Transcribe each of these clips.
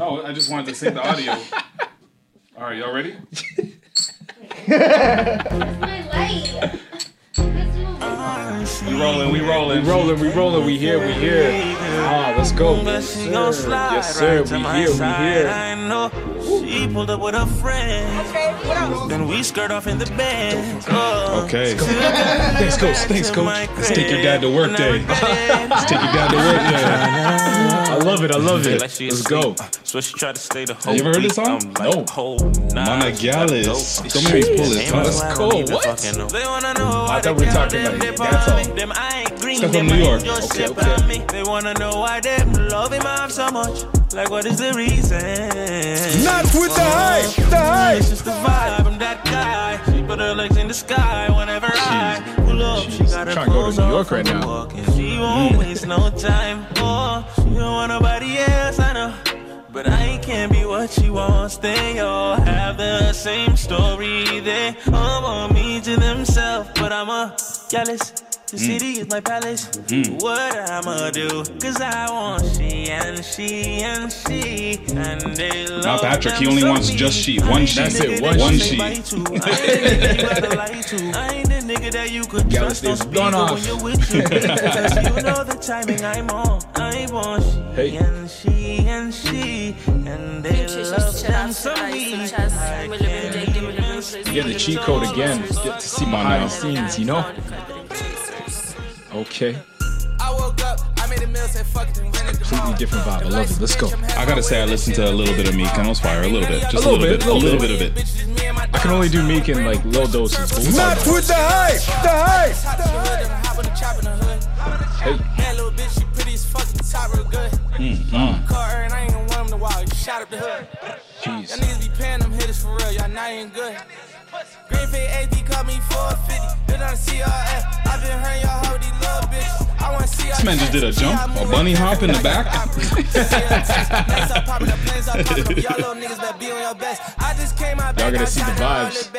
No, I just wanted to sync the audio. All right, y'all ready? my light. We rolling, we rolling. We rolling, we rolling, we here, we here. Ah, let's go. Yes, sir. Yes, sir. We here, we here. I know she pulled up with a friend. Then we skirt off in the bed. Oh. Okay. Thanks, coach. Thanks, coach. Let's take your dad to work day. Let's take your dad to work day. I love it. I love it. Let's go. So she tried to stay the whole You ever heard this song? No. whole Mana night. Gallus. Go. Somebody's pull this Ain't up. cool. What? fucking know. They wanna know why I thought we were count talking them like dip that's all. Me. Them I ain't green. Stuff them New York. just Okay, okay. on me. They wanna know why they love him up so much. Like what is the reason? Not with the hype, the oh, hype. It's just the vibe. I'm that guy. She put her legs in the sky whenever I pull up. She got her trying to go to New York right now. walking. She won't mm. waste no time. Oh, she don't want nobody else. I know. But I can't be what she wants. They all have the same story. They all want me to themselves. But I'm a jealous. The city is my palace. Mm. What I'ma do? Cause I want she and she and she. And they love Not Patrick. He only so wants me. just she. One she. That's it, Nigga one that she. say bye to. I ain't the nigga you gotta lie to. I ain't the nigga that you could Yeah, trust. let's Don't speak off. when you're with you. Cause you know the timing I'm on. I want she Hey. and she and she. And they love them so me. I can't You get the cheat code again. Get to see Come on behind the scenes, you know? Okay. I woke up, I made a meal, said fuck it, and rented the Completely different vibe. I love it. Let's go. I gotta say, I listened to a little bit of Meek and it was fire. A little bit. Just a A little, little bit. bit, A little little bit. bit of it. Bitches, me and my I can only do Meek in like low doses. But Not with the hype, the hype. top the hood, I hop on the chop in the hood. Hey. Man, little bitch, she pretty as fuck, the top real good. Mm-hmm. Caught her, and I ain't gonna want him to walk, shot up the hood. That niggas be paying them hitters for real. Y'all Jeez. Niggas be paying them hitters for real, y'all not even good. Green Fit AD called me 450, been on the CRF. I've been hurting y'all hoe, these little bitches. I wanna see This man just did a jump, a bunny hop in the back. Y'all gonna see the vibes.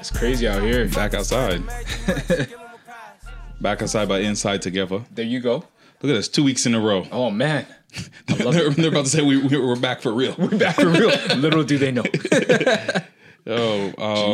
It's crazy out here. Back outside. Back outside by inside together. There you go. Look at this, two weeks in a row. Oh man. they're, they're about to say we, we, we're back for real. We're back for real. Little do they know. Oh, um,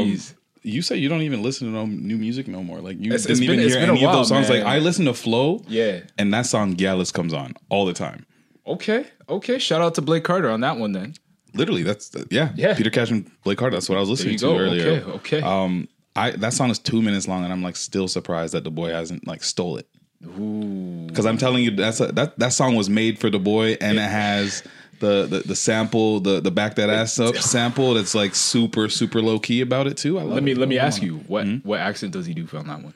Jeez. you say you don't even listen to no new music no more. Like you It's- didn't it's even been- hear any of those songs. man. Like I listen to Flow, Yeah. and that song Gallus comes on all the time. Okay. Okay. Shout out to Blake Carter on that one then. Literally, that's yeah, Yeah. Peter Cash and Blake Carter. That's what I was listening to go. earlier. Okay. Okay. Um, I that song is two minutes long, and I'm like still surprised that the boy hasn't like stole it. Because I'm telling you, that's a, that that song was made for the boy, and it has the the, the sample, the the back that ass up sample. That's like super super low key about it too. I love let me it. let me ask you what hmm? what accent does he do on that one?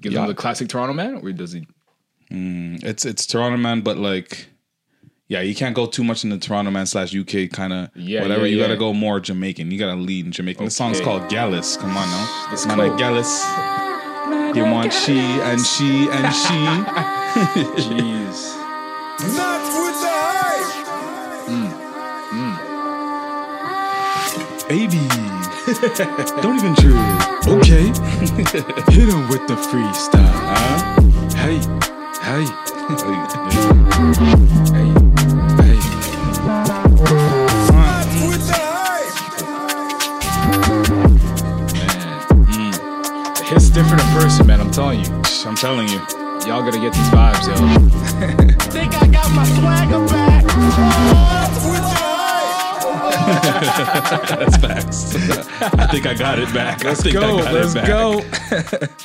Give Yeah. him the classic Toronto man, or does he? Hmm, it's it's Toronto man, but like. Yeah, you can't go too much in the Toronto man slash UK kind of Yeah, whatever. yeah, you gotta go more Jamaican. You gotta lead in Jamaican. The song's called Gallus. Come on now, Let's man, go. like Gallus. You want she and she and she. Baby, don't even trip. Okay. Hit him with the freestyle. Huh? Hey, hey, Like, hey, hey. Not with the hype. Man. It hits different in person, man. I'm telling you. I'm telling you. Y'all gotta get these vibes, yo. Think I got my swagger back. Not with the hype. That's facts. I think I got it back. I think Go, I got let's it back. go.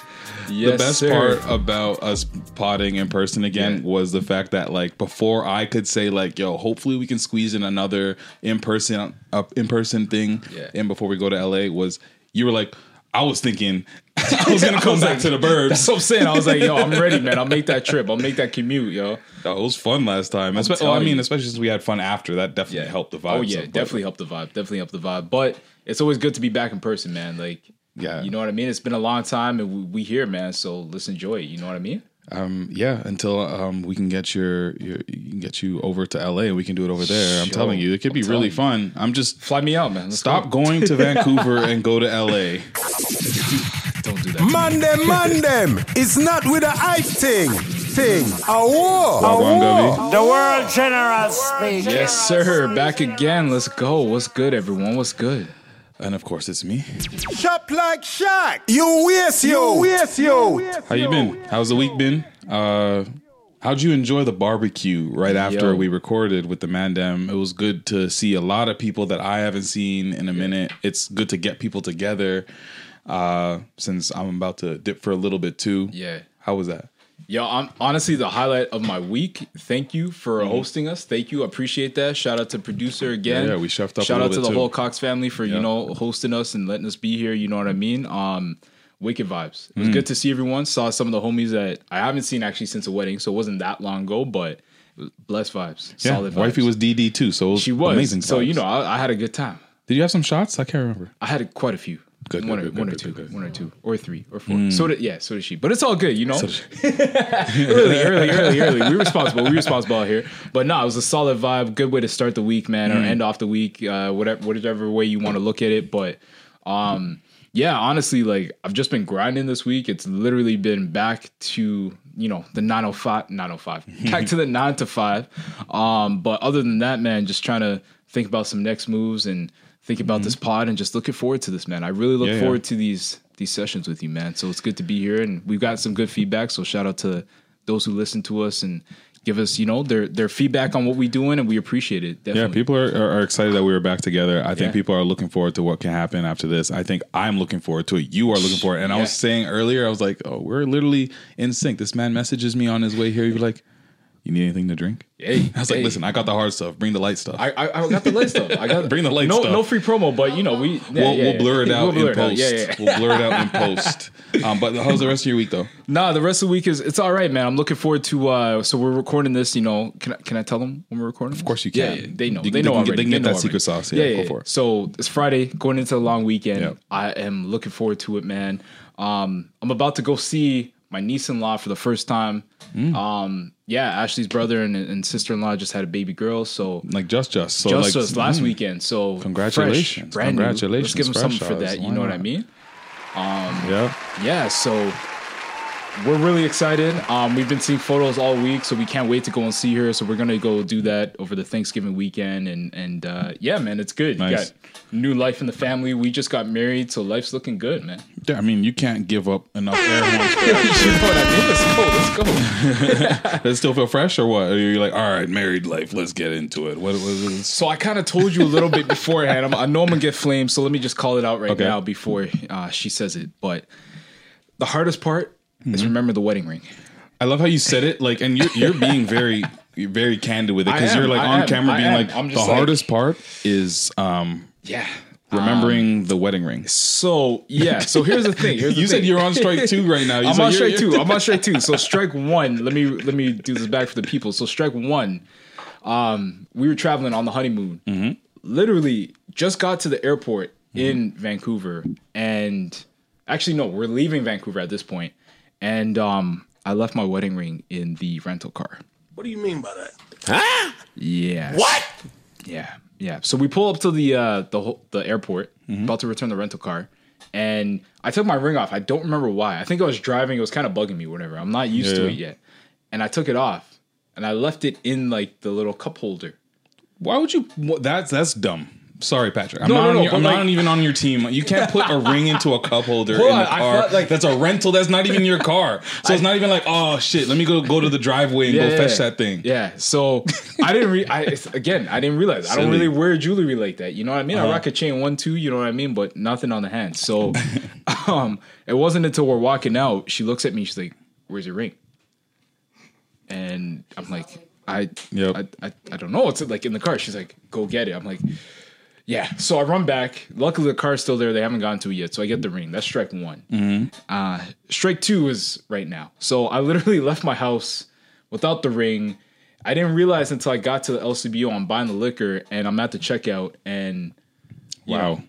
The best sir. part about us potting in person again Yeah. was the fact that like before I could say like yo hopefully we can squeeze in another in person up in person thing Yeah. and before we go to LA was you were like I was thinking I was gonna come was back like- to the burbs. That's what I'm saying. I was like, yo, I'm ready, man. I'll make that trip. I'll make that commute, yo. That was fun last time. Espe- well, I mean, especially since we had fun after. That definitely helped the vibe. Oh yeah, definitely helped the vibe. Definitely helped the vibe. But it's always good to be back in person, man. Like, Yeah. you know what I mean. It's been a long time, and we, we here, man. So let's enjoy it. You know what I mean? Um, yeah, until um, we can get your, your you can get you over to LA and we can do it over there. I'm Sure. telling you, it could be I'm really fun. I'm just Fly me out, man. Let's stop go. going to Vancouver and go to LA. Don't do that. Man them, man them. It's not with a hype thing. thing. A war. A Wagwan war. Gubby. The world general speak. Yes, sir. Back again. Let's go. What's good, everyone? What's good? And of course, it's me. Shop like Shaq. You waste you. waste you. How you been? How's the week been? Uh, how'd you enjoy the barbecue right after Yo. we recorded with the Mandem? It was good to see a lot of people that I haven't seen in a minute. It's good to get people together. Uh, since I'm about to dip for a little bit too. Yeah. How was that? Yo, I'm honestly the highlight of my week. Thank you for hosting us. Thank you. Appreciate that. Shout out to producer again. Mm-hmm. Yeah, yeah, we chefed up a Shout out to the too. whole Cox family for, you know, hosting us and letting us be here. You know what I mean? Um, wicked vibes. It was Mm. good to see everyone. Saw some of the homies that I haven't seen actually since the wedding, so it wasn't that long ago, but blessed vibes. Yeah, Solid vibes. wifey was DD too, so was she was amazing. So you know, I, I had a good time. did you have some shots? I can't remember. I had quite a few. Good, one, good, or, good, one or two, one or two, or three, or four. So did yeah, so did she. But it's all good, you know. early, early, early, early. We're responsible. We're responsible out here. But no, it was a solid vibe. Good way to start the week, man, or end off the week. Uh, whatever, whatever way you want to look at it. But um, yeah, honestly, like I've just been grinding this week. It's literally been back to you know the 905 905 back to the 9 to 5 um but other than that man just trying to think about some next moves and think about this mm-hmm. pod and just looking forward to this man i really look Yeah, yeah. forward to these these sessions with you man so it's good to be here and we've got some good feedback so shout out to those who listen to us and give us you know their their feedback on what we're doing and we appreciate it Yeah, people are, are, excited that we were back together. I think Yeah. people are looking forward to what can happen after this. I think I'm looking forward to it. You are looking forward. And I was saying earlier, I was like, oh, we're literally in sync. This man messages me on his way here. He's like, you need anything to drink? Hey, I was like, listen, I got the hard stuff. Bring the light stuff. I, I, I got the light stuff. I got Bring the light no, stuff. No free promo, but you know we. yeah, we'll, yeah, we'll yeah. blur it We'll out blur it out. post. Yeah, yeah. We'll blur it out in post. Um, but how's the rest of your week though? Nah, the rest of the week is it's all right, man. I'm looking forward to. uh So we're recording this. You know, can I, can I tell them when we're recording? Of course you can. yeah, they know. They they know can get- they can get know that secret already. sauce. Yeah, go for it. So it's Friday, going into the long weekend. I am looking forward to it, man. Um, I'm about to go see my niece-in-law for the first time. Mm. Um, yeah, Ashley's brother and, and sister-in-law just had a baby girl, so Like just just so just like just last mm, weekend. So Congratulations. fresh, brand new. Let's Congratulations, give them something for that. You know what I mean? Yeah. yeah so we're really excited. Um we've been seeing photos all week so we can't wait to go and see her. So we're gonna go do that over the thanksgiving weekend. And and uh yeah man it's good. You got new life in the family. We just got married so life's looking good man. Yeah, I mean, you can't give up enough air you know what i mean? Let's go let's go. Does it still feel fresh or what? Or you're like, all right, married life, let's get into it. What was so i kind of told you a little bit beforehand. I'm, i know i'm gonna get flamed so let me just call it out right Okay. now before uh she says it. But the hardest part Mm-hmm. is remember the wedding ring I love how you said it, like, and you're you're being very you're very candid with it because you're like I on am, camera I being am. like I'm the like- hardest part is um yeah remembering the wedding ring. so yeah so here's the thing here's the You said you're on strike two right now. You I'm on strike two. I'm on strike two. So strike one. Let me let me do this back for the people. So strike one. Um, we were traveling on the honeymoon. Mm-hmm. Literally, just got to the airport in Vancouver, and actually no, we're leaving Vancouver at this point, and um, I left my wedding ring in the rental car. What do you mean by that? Huh? Yeah. What? Yeah, yeah. So we pull up to the uh, the the airport, Mm-hmm. about to return the rental car, and I took my ring off. I don't remember why. I think I was driving. It was kind of bugging me. Whatever. I'm not used to it yet, and I took it off, and I left it in like the little cup holder. Why would you? That's that's dumb. Sorry, Patrick. I'm No, not. no, no, your, I'm like- not even on your team. You can't put a ring into a cup holder Hold in the I car. like- that's a rental. That's not even your car. So it's not even like, oh shit. Let me go go to the driveway and Yeah, go yeah, fetch yeah. that thing. Yeah. So I didn't. Re- I again, I didn't realize. I don't really wear jewelry like that. You know what I mean? Uh-huh. I rock a chain one, two. You know what I mean? But nothing on the hand. So, um, it wasn't until we're walking out. She looks at me. She's like, "Where's your ring?" And I'm like, "I, Yep. I, I, I don't know. It's like in the car." She's like, "Go get it." I'm like. Yeah, so I run back. Luckily, the car's still there. They haven't gotten to it yet, so I get the ring. That's strike one. Mm-hmm. Uh, strike two is right now. So I literally left my house without the ring. I didn't realize until I got to the LCBO. I'm buying the liquor, and I'm at the checkout, and Wow. know,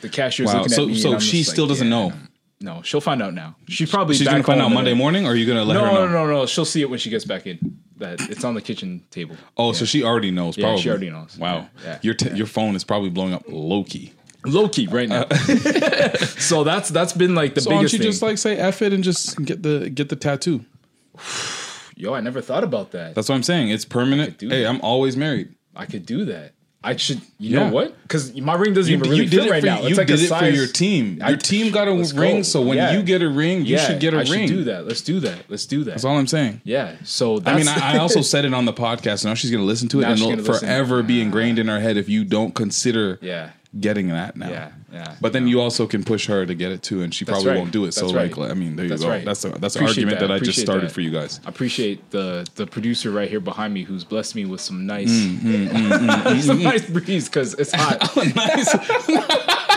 the cashier's Wow. looking So at me. so she still like, doesn't yeah, know. No, she'll find out now. She's probably She's gonna find out Monday morning, or are you gonna let No, her know? no, no, no. She'll see it when she gets back in. That it's on the kitchen table. Oh, so she already knows. Yeah, Probably. she already knows. Wow. Yeah, yeah, your t- your phone is probably blowing up low key. Low key right now. so that's that's been like the So why don't biggest you just like say F it and just get the get the tattoo? Yo, I never thought about that. That's what I'm saying. It's permanent. Hey, that. I'm always married. I could do that. I should. You Yeah. know what? Because my ring doesn't You, even really you fit right for now. you It's like did a it for size- your team. I- Your team got a ring, go. so when Yeah. you get a ring, you Yeah, should get a I ring. Should do that. Let's do that. Let's do that. That's all I'm saying. Yeah. So I mean, I, I also said it on the podcast. Now she's going to listen to it, Now and it'll gonna listen. forever be ingrained ah. in her head if you don't consider yeah. Getting that now. Yeah, yeah. But then you also can push her to get it too, and she probably right. won't do it. So, That's like. I mean, there That's you go. right. That's a, that's an argument that, that. I just started that. for you guys. I appreciate the the producer right here behind me who's blessed me with some nice Mm, mm, mm, mm some nice breeze because it's hot.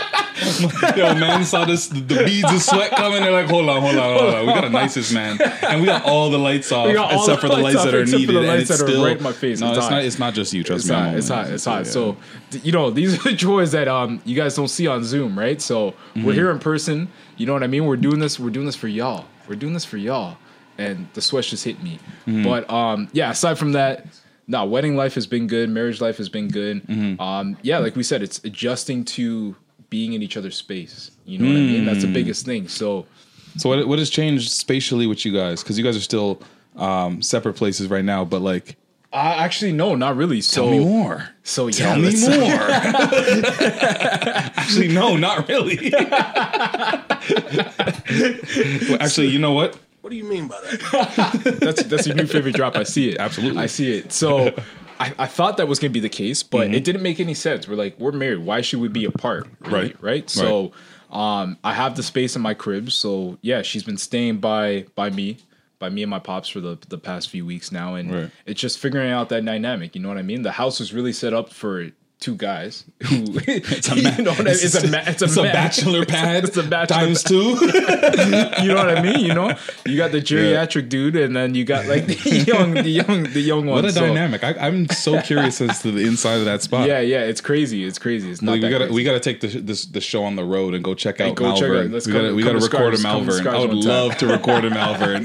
Yo, man saw this the beads of sweat coming. They're like, hold on, hold on, hold on. We got a nicest man, and we got all the lights off, We got all except the for the lights lights that are except for needed, the lights it's that are still right in my face. No, It's it's, hot. not. It's not just you. Trust It's me. Hot. It's hot. It's hot. yeah. So, th- you know, these are the joys that um you guys don't see on Zoom, right? So Mm-hmm. we're here in person. You know what I mean? We're doing this. We're doing this for y'all. We're doing this for y'all. And the sweat just hit me. Mm-hmm. But um, yeah. Aside from that, no, wedding life has been good. Marriage life has been good. Mm-hmm. Um, yeah, like we said, it's adjusting to being in each other's space. You know what I mean? Mm. That's the biggest thing. So So what what has changed spatially with you guys? Because you guys are still um, separate places right now, but like, uh, actually, no, not really. So tell me more. So yeah, Tell me more. actually, no, not really. Well, actually, you know what? What do you mean by that? that's that's your new favorite drop. I see it. Absolutely. I see it. So I, I thought that was gonna be the case, but it didn't make any sense. We're like, we're married. Why should we be apart? Really? Right. Right. So um I have the space in my crib. So yeah, she's been staying by by me. By me and my pops for the the past few weeks now, and Right. it's just figuring out that dynamic. You know what I mean? The house was really set up for two guys who it's a ma- you know what I mean? it's a ma- it's a, It's a bachelor pad. it's a bachelor times two. you know what I mean? You know, you got the geriatric dude, and then you got like the young, the young, the young one. what a So, dynamic! I, I'm so curious as to the inside of that spot. Yeah, yeah, it's crazy. It's crazy. It's not Like, we gotta crazy. we gotta take the this the show on the road and go check out go check Malvern. out- let's we come- gotta we gotta record Scars- a Malvern. I would love to record a Malvern.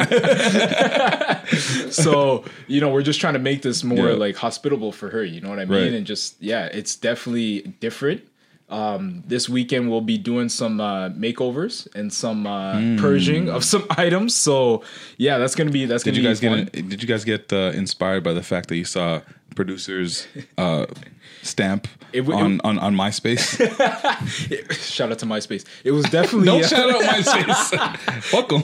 so you know we're just trying to make this more Yeah. like hospitable for her you know what i mean Right. and just yeah it's definitely different. Um this weekend we'll be doing some uh makeovers and some uh Hmm. purging of some items. So yeah that's gonna be that's Did gonna you guys get did you guys get uh, inspired by the fact that you saw producers uh, stamp It w- on, on on MySpace? shout out to myspace it was definitely Don't shout out MySpace. Fuck 'em.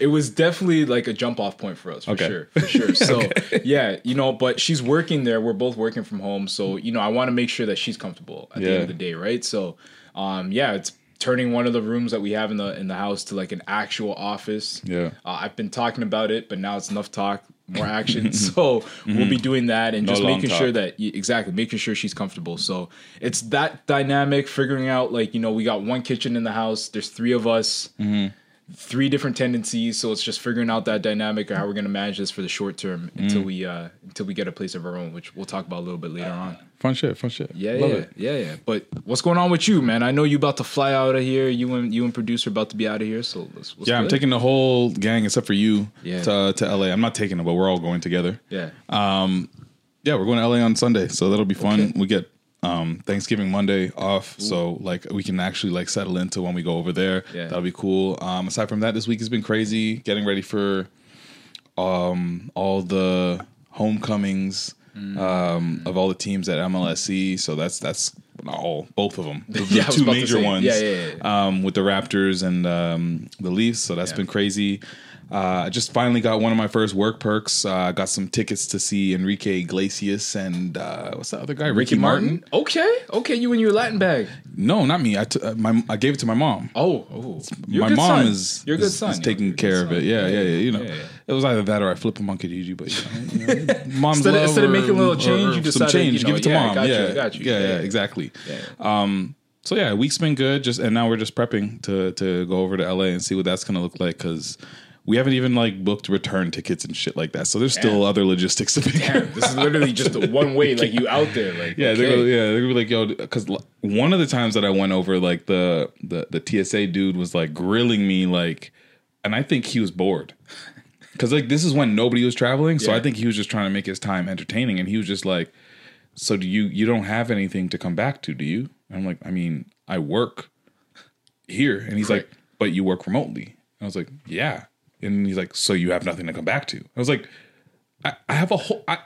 it was definitely like a jump off point for us for Okay. sure for sure so yeah you know but she's working there we're both working from home so you know i want to make sure that she's comfortable at the end of the day right so um yeah it's turning one of the rooms that we have in the in the house to like an actual office Yeah. uh, i've been talking about it but now it's enough talk more action so we'll be doing that and Mm-hmm. No just making talk. sure that exactly making sure she's comfortable so it's that dynamic figuring out like you know we got one kitchen in the house there's three of us Mm-hmm. Three different tendencies so it's just figuring out that dynamic or how we're going to manage this for the short term Mm. until we uh until we get a place of our own which we'll talk about a little bit later on Fun shit, fun shit. yeah Love yeah it. yeah yeah but what's going on with you man i know you about to fly out of here you and you and producer about to be out of here so let's, Yeah, I'm taking the whole gang except for you Yeah. to to LA. I'm not taking it, but we're all going together. yeah Yeah, we're going to LA on Sunday, so that'll be fun. Okay. We get um, Thanksgiving Monday off, so like we can actually like settle into when we go over there. Yeah. That'll be cool. Um, aside from that, this week has been crazy. Getting ready for um, all the homecomings Mm. um, of all the teams at MLSE. So that's that's all both of them. The, Yeah, two major ones. Yeah, yeah, yeah. Um, with the Raptors and um, the Leafs. So that's been crazy. Uh, I just finally got one of my first work perks. Uh, I got some tickets to see Enrique Iglesias and uh, what's the other guy? Ricky, Martin. okay okay you and your latin bag No, not me. I t- uh, my I gave it to my mom. oh oh my mom son. is you're good is- son is taking You're care of son. it. Yeah, yeah, yeah. You know, yeah, yeah. it was either that or I flip a monkey Gigi, but you know, you know, mom's Instead love instead of making a little change, or you some decided, change. you know, give it to mom. got yeah, I got you. Yeah, Yeah, yeah, yeah. exactly. Um, so yeah, week's been good. Just and now we're just prepping to to go over to LA and see what that's gonna look like because. We haven't even like booked return tickets and shit like that, so there's still Damn. other logistics to figure. Damn, this is literally just a one way like you out there like Yeah, they're gonna, yeah, they're gonna be like, yo, because one of the times that I went over, like the the the TSA dude was like grilling me, like, and I think he was bored, because like this is when nobody was traveling, so Yeah. I think he was just trying to make his time entertaining, and he was just like, so do you you don't have anything to come back to, do you? And I'm like, I mean, I work here, and he's Right. like, but you work remotely, and I was like, yeah. And he's like, so you have nothing to come back to. I was like, I, I have a whole. I,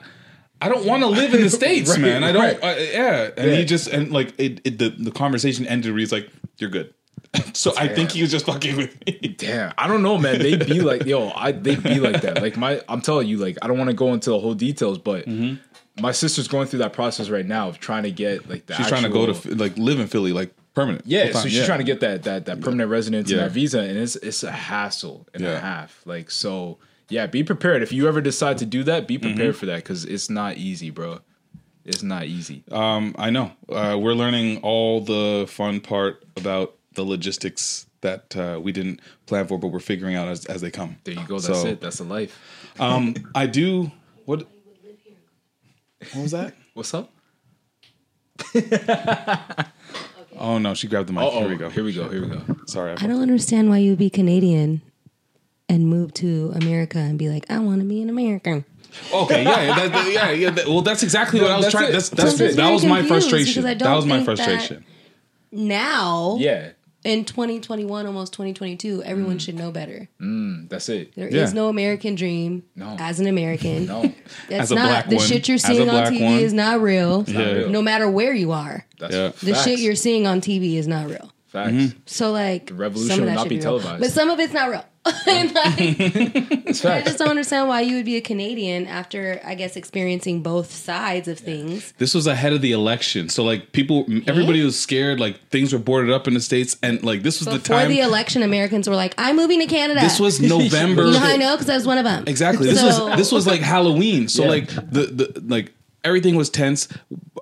I don't want to live in the states, Right, man. I don't. right. uh, yeah, and Yeah. he just and like it, it. The the conversation ended. where He's like, "You're good." so I think he was just fucking with me. Damn, I don't know, man. They'd be like, yo, I they be like that. Like my, I'm telling you, like I don't want to go into the whole details, but Mm-hmm. my sister's going through that process right now of trying to get like the. She's trying to go to like live in Philly, like permanent. Yeah, so she's yeah. trying to get that that that permanent residence Yeah. and that visa, and it's it's a hassle and a Yeah. half. Like so, yeah. Be prepared if you ever decide to do that. Be prepared Mm-hmm. for that because it's not easy, bro. It's not easy. Um, I know. Uh, we're learning all the fun part about the logistics that uh, we didn't plan for, but we're figuring out as, as they come. there you go. That's So, it. That's the life. Um, I do. What? What was that? What's up? Oh no, she grabbed the mic. Oh, here we go. Here we go. Here we go. Sorry. I don't understand why you would be Canadian and move to America and be like, I want to be an American. Okay, yeah, yeah, that, that- yeah, yeah. that- well, that's exactly what I was That's trying. it. That's, So I'm just that very was my confused frustration. because I That don't was my think that- frustration. Now, Yeah, in 2021, almost 2022, everyone Mm. should know better. that's it. There is Yeah. no American dream No. as an American. No, That's As a not black the one, shit you're seeing on TV one. is not real. Yeah. No matter where you are, that's Yeah. the facts. shit you're seeing on TV is not real. facts. Mm-hmm. So like, revolution some of will not should be real. televised. but some of it's not real. And, like, It's I just don't understand why you would be a Canadian after, I guess, experiencing both sides of things. This was ahead of the election, so like people, everybody was scared. Like things were boarded up in the states, and like this was the time. Before time. the election, Americans were like, "I'm moving to Canada." this was November. you know how I know because I was one of them. Exactly. This So- was this was like Halloween. So Yeah. like the the like everything was tense.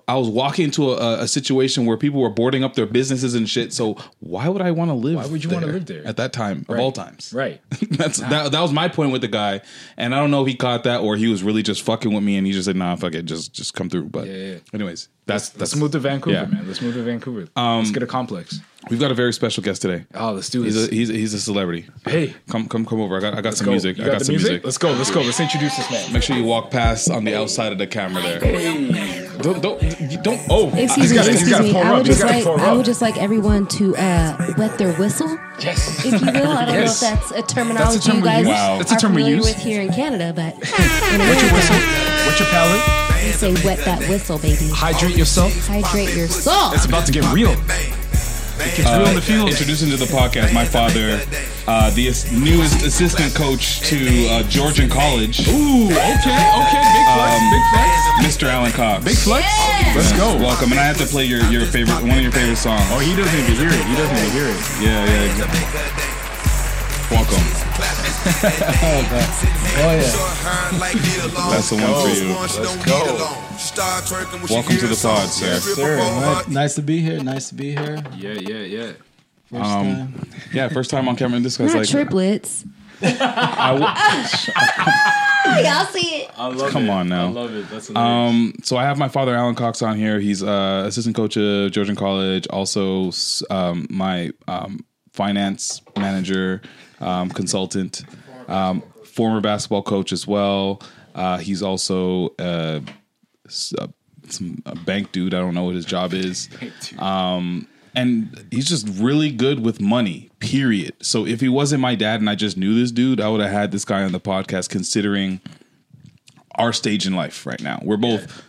I was walking into a, a situation where people were boarding up their businesses and shit. So why would I want to live? Why would you wanna live there? at that time of all times? Right. That's that, that was my point with the guy, and I don't know if he caught that or he was really just fucking with me, and he just said, "Nah, fuck it, just just come through." But Yeah, yeah. anyways, that's Let's that's move to Vancouver, yeah. Um, man. Let's move to Vancouver. let's get a complex. We've got a very special guest today. Oh, let's do He's this. a he's a, he's a celebrity. hey, Come come come over. I got I got let's some go. music. You I got the some music. Let's go. Let's go. Let's introduce this man. Make sure you walk past on the outside of the camera there. Don't don't don't. Oh, Excuse he's me, gotta- excuse gotta me. pour I would just gotta like I would just like everyone to uh, wet their whistle, Yes. if you will. I don't Yes. know if that's a terminology term you guys use. Wow. That's a are term we use. with here in Canada, but in What's your whistle? What's your palate? we say wet that whistle, baby. Hydrate yourself. Hydrate your soul. It's about to get real. It gets real the field. Introducing to the podcast my father, uh, the as- newest assistant coach to uh, Georgian College, Ooh, okay, okay. Big flex. Um, big flex. Mr. Alan Cox. Big flex. Let's go. Welcome, and I have to play your, your favorite one of your favorite songs. Oh, he doesn't even hear it. He doesn't even hear it. yeah, yeah. Welcome. Oh yeah. That's the one for you. Let's go. Welcome to the pod, sir. Sir, right. nice to be here. Nice to be here. Yeah, yeah, yeah. First time. Yeah, first time on camera. And this guy's Not like, triplets. I w- Y'all see it. I love Come it. on now. I love it. That's hilarious. Um, so I have my father, Alan Cox, on here. He's uh, assistant coach of Georgian College, also um, my um, finance manager, um, consultant, um, former basketball coach as well. Uh, he's also uh, uh, some a bank dude. I don't know what his job is. Um, and he's just really good with money, period. So if he wasn't my dad and I just knew this dude, I would have had this guy on the podcast considering our stage in life right now. We're both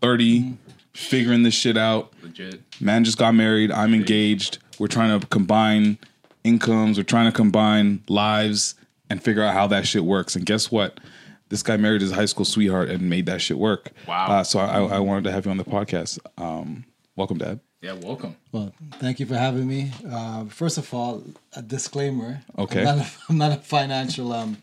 30, figuring this shit out. Legit. Man just got married. I'm engaged. We're trying to combine incomes. We're trying to combine lives and figure out how that shit works. And guess what? This guy married his high school sweetheart and made that shit work. Wow. Uh, so I, I wanted to have you on the podcast. Um, welcome, Dad. Yeah, welcome. Well, thank you for having me. Uh, first of all, a disclaimer. Okay. I'm not a, I'm not a financial um,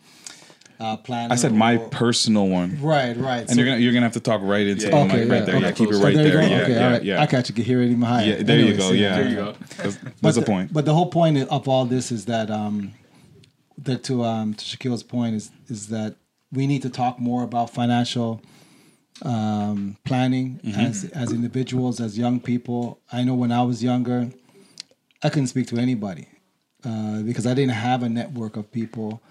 uh, planner. I said my or- personal one. Right, right. And you're gonna you're gonna have to talk right into the Yeah. mic Okay, right yeah, there. okay. Yeah, keep it So right there there. Yeah, okay, yeah, all right. yeah. I catch you can hear it even higher. Yeah, there you Anyways, go. Yeah, There you go. That's, But that's the the- point. But the whole point of all this is that um, that to um to Shaquille's point is is that we need to talk more about financial um, planning Mm-hmm. as as individuals, as young people. I know when I was younger, I couldn't speak to anybody uh, because I didn't have a network of people,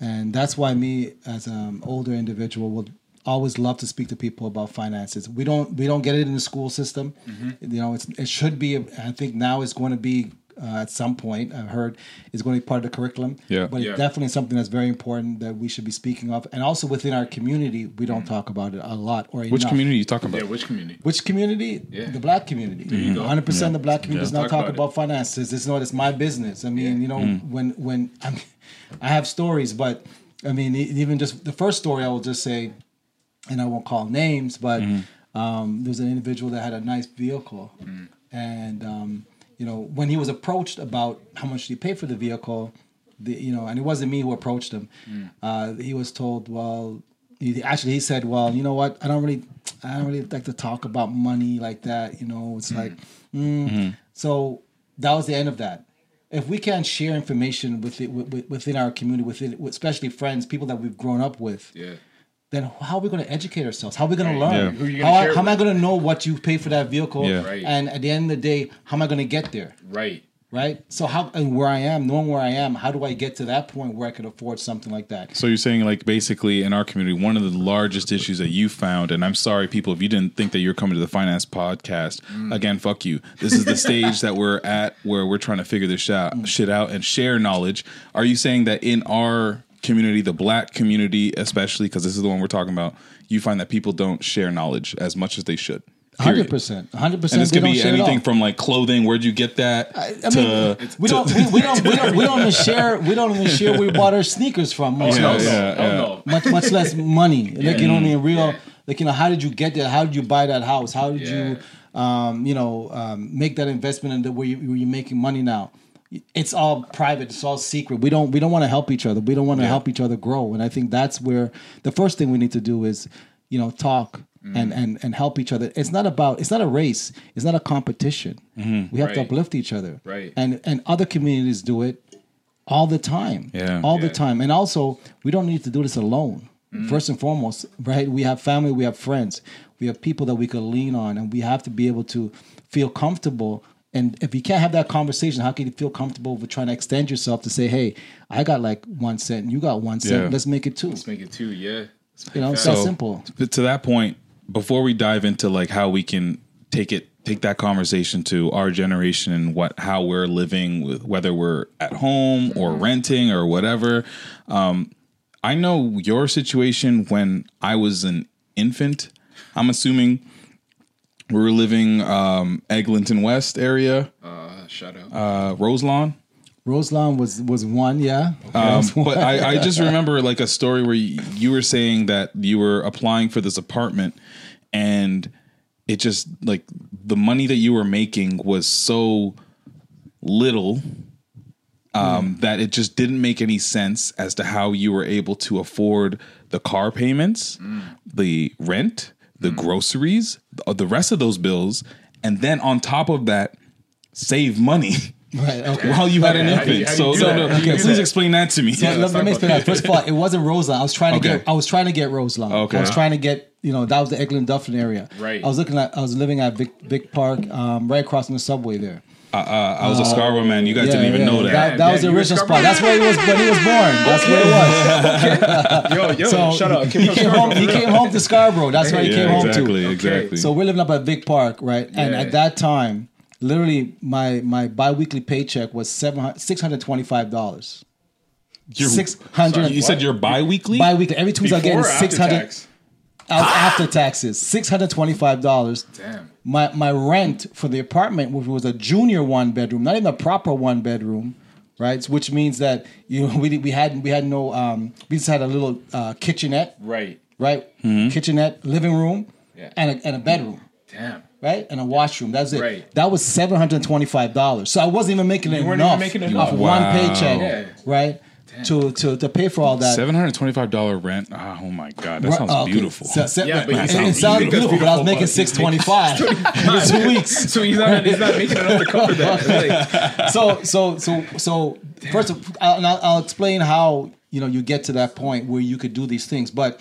and that's why me as an older individual would always love to speak to people about finances. We don't we don't get it in the school system. You know, it's it should be. I think now it's going to be uh, at some point. I've heard is going to be part of the curriculum. Yeah. but Yeah. it's definitely something that's very important that we should be speaking of, and also within our community, we don't talk about it a lot or Which enough. community are you talking about? Yeah, which community? Which community? Yeah. The black community. There you go. 100% the black community does not Talk talk about about, finances. It's not, it's my business. I mean, you know, Mm. when, when I, mean, I have stories, but I mean, even just the first story, I will just say, and I won't call names, but Mm-hmm. um, there was an individual that had a nice vehicle. Mm. And, um, you know, when he was approached about how much he paid for the vehicle, the, you know, and it wasn't me who approached him. Mm. Uh, he was told, well, he, actually he said, well, you know what? I don't really, I don't really like to talk about money like that. You know, it's like, mm. so that was the end of that. If we can't share information with it, with, within our community, within especially friends, people that we've grown up with, Yeah. then how are we going to educate ourselves? How are we going to learn? Yeah. Who are you how, share how am I going to know what you pay for that vehicle? Yeah. Right. And at the end of the day, how am I going to get there? Right. Right. So how and where I am, knowing where I am, how do I get to that point where I could afford something like that? So you're saying like basically in our community, one of the largest issues that you found, and I'm sorry, people, if you didn't think that you're coming to the finance podcast, mm. again, fuck you. This is the stage that we're at where we're trying to figure this shit, mm. shit out and share knowledge. Are you saying that in our community, the black community, especially because this is the one we're talking about, you find that people don't share knowledge as much as they should? Hundred Period. percent, hundred percent. And this could be anything from like clothing. Where'd you get that? I to, mean, we don't, we, we don't, we don't, we don't even share. We don't even share where we bought our sneakers from. Much Yeah, less, yeah, yeah. no. much, much less money. Like you know what I mean? Real, Yeah. like you know, how did you get there? How did you buy that house? How did Yeah. you, um, you know, um, make that investment into where, you, where you're making money now? It's all private. It's all secret. We don't, we don't want to help each other. We don't want to help each other grow. And I think that's where the first thing we need to do is, you know, talk. Mm-hmm. And, and and help each other. It's not about. It's not a race. It's not a competition. We have to Mm-hmm. Uplift each other. Right. And and other communities do it all the time. Yeah. All the time. And also, we don't need to do this alone. Mm-hmm. First and foremost, right? We have family, we have friends, we have people that we could lean on, and we have to be able to feel comfortable. And if you can't have that conversation, how can you feel comfortable with trying to extend yourself to say, "Hey, I got like one cent, and you got one cent. Yeah. Let's make it two. Let's make it two. Yeah. You know, it's So- that simple. To that point, before we dive into like how we can take it take that conversation to our generation and what how we're living with whether we're at home or renting or whatever um i know your situation when i was an infant. I'm assuming we were living um eglinton west area. Uh, shout out. uh roselawn Roselawn was was one, yeah. um, but I, I just remember like a story where you, you were saying that you were applying for this apartment and it just like the money that you were making was so little um, that it just didn't make any sense as to how you were able to afford the car payments, the rent, the groceries, the, the rest of those bills, and then on top of that, save money. right. Okay. While you had an Okay, how do you- infant, how so no, that? no, How do you please that? explain that to me. So let, let me explain that. First of all, it wasn't Roselawn. I was trying to Okay. get. I was trying to get Roselawn. Okay. I was trying to get. You know, that was the Eglin Dufferin area. Right. I was looking at. I was living at Vic, Vic Park, um, right across from the subway there. Uh, uh, I was a Scarborough man. You guys didn't even know that. That, that Yeah, was the original spot. That's where he was when he was born. That's where it was. yo, yo, So shut up. He, came home. He came home to Scarborough. That's where he yeah, came home exactly, to. exactly. So we're living up at Vic Park, right? And Yeah. at that time, literally, my my biweekly paycheck was seven six hundred twenty five dollars. Six hundred. you said you're bi-weekly. Biweekly. Every two weeks I get Before or after six hundred after taxes. Six hundred twenty five dollars. Damn. My my rent for the apartment, which was a junior one bedroom, not even a proper one bedroom, right? Which means that you know, we we had we had no um, we just had a little uh, kitchenette, Right. right? Kitchenette, living room, Yeah. and a, and a bedroom. Damn. Right and a washroom. That's it. Right. That was seven hundred twenty-five dollars. So I wasn't even making You weren't enough, even making enough. off Wow. one paycheck, Yeah. right? To, to to pay for all that. Seven hundred twenty-five dollar rent. Ah, oh my god, that sounds okay. beautiful. So- so- Yeah, but it, sound- it sounded you think that's beautiful, but I was making six twenty-five in two weeks. So he's not he's not making enough to cover that. Like, so so so so first of, I'll, I'll, I'll explain how you know you get to that point where you could do these things but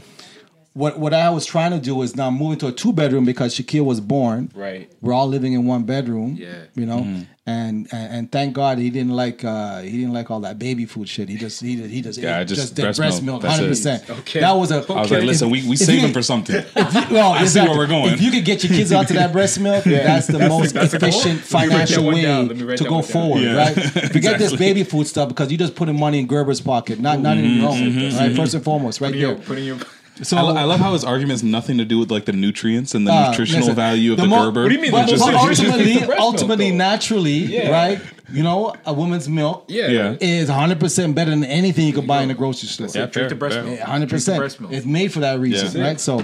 what what I was trying to do is now move into a two bedroom because Shaquille was born. Right. We're all living in one bedroom. Yeah. You know, and, and and thank God he didn't like uh he didn't like all that baby food shit. He just he just he just, Yeah, ate just did breast milk. Hundred percent. Okay. That was a a. I was like, listen, we we if saving for something. well, I see where we're going. If you could get your kids onto that breast milk, that's the most that's the goal. efficient Let me write that financial one way down. Let me write to go forward, Yeah. right? Forget this baby food stuff because you're just putting money in Gerber's pocket, not not in your mm-hmm. own. Mm-hmm. Right, first and foremost, right Put in your, there. Put in your. So I, I love how his argument has nothing to do with like the nutrients and the Uh, nutritional listen, value of the the, mo- Gerber. What do you mean? But, but it's just- it's ultimately, milk, ultimately, naturally, Yeah. right? You know, a woman's milk Yeah. Yeah. is 100% better than anything you could buy in the grocery store. Yeah, drink the breast milk. Hundred Drink the breast percent. milk. It's made for that reason, Yeah. right? So,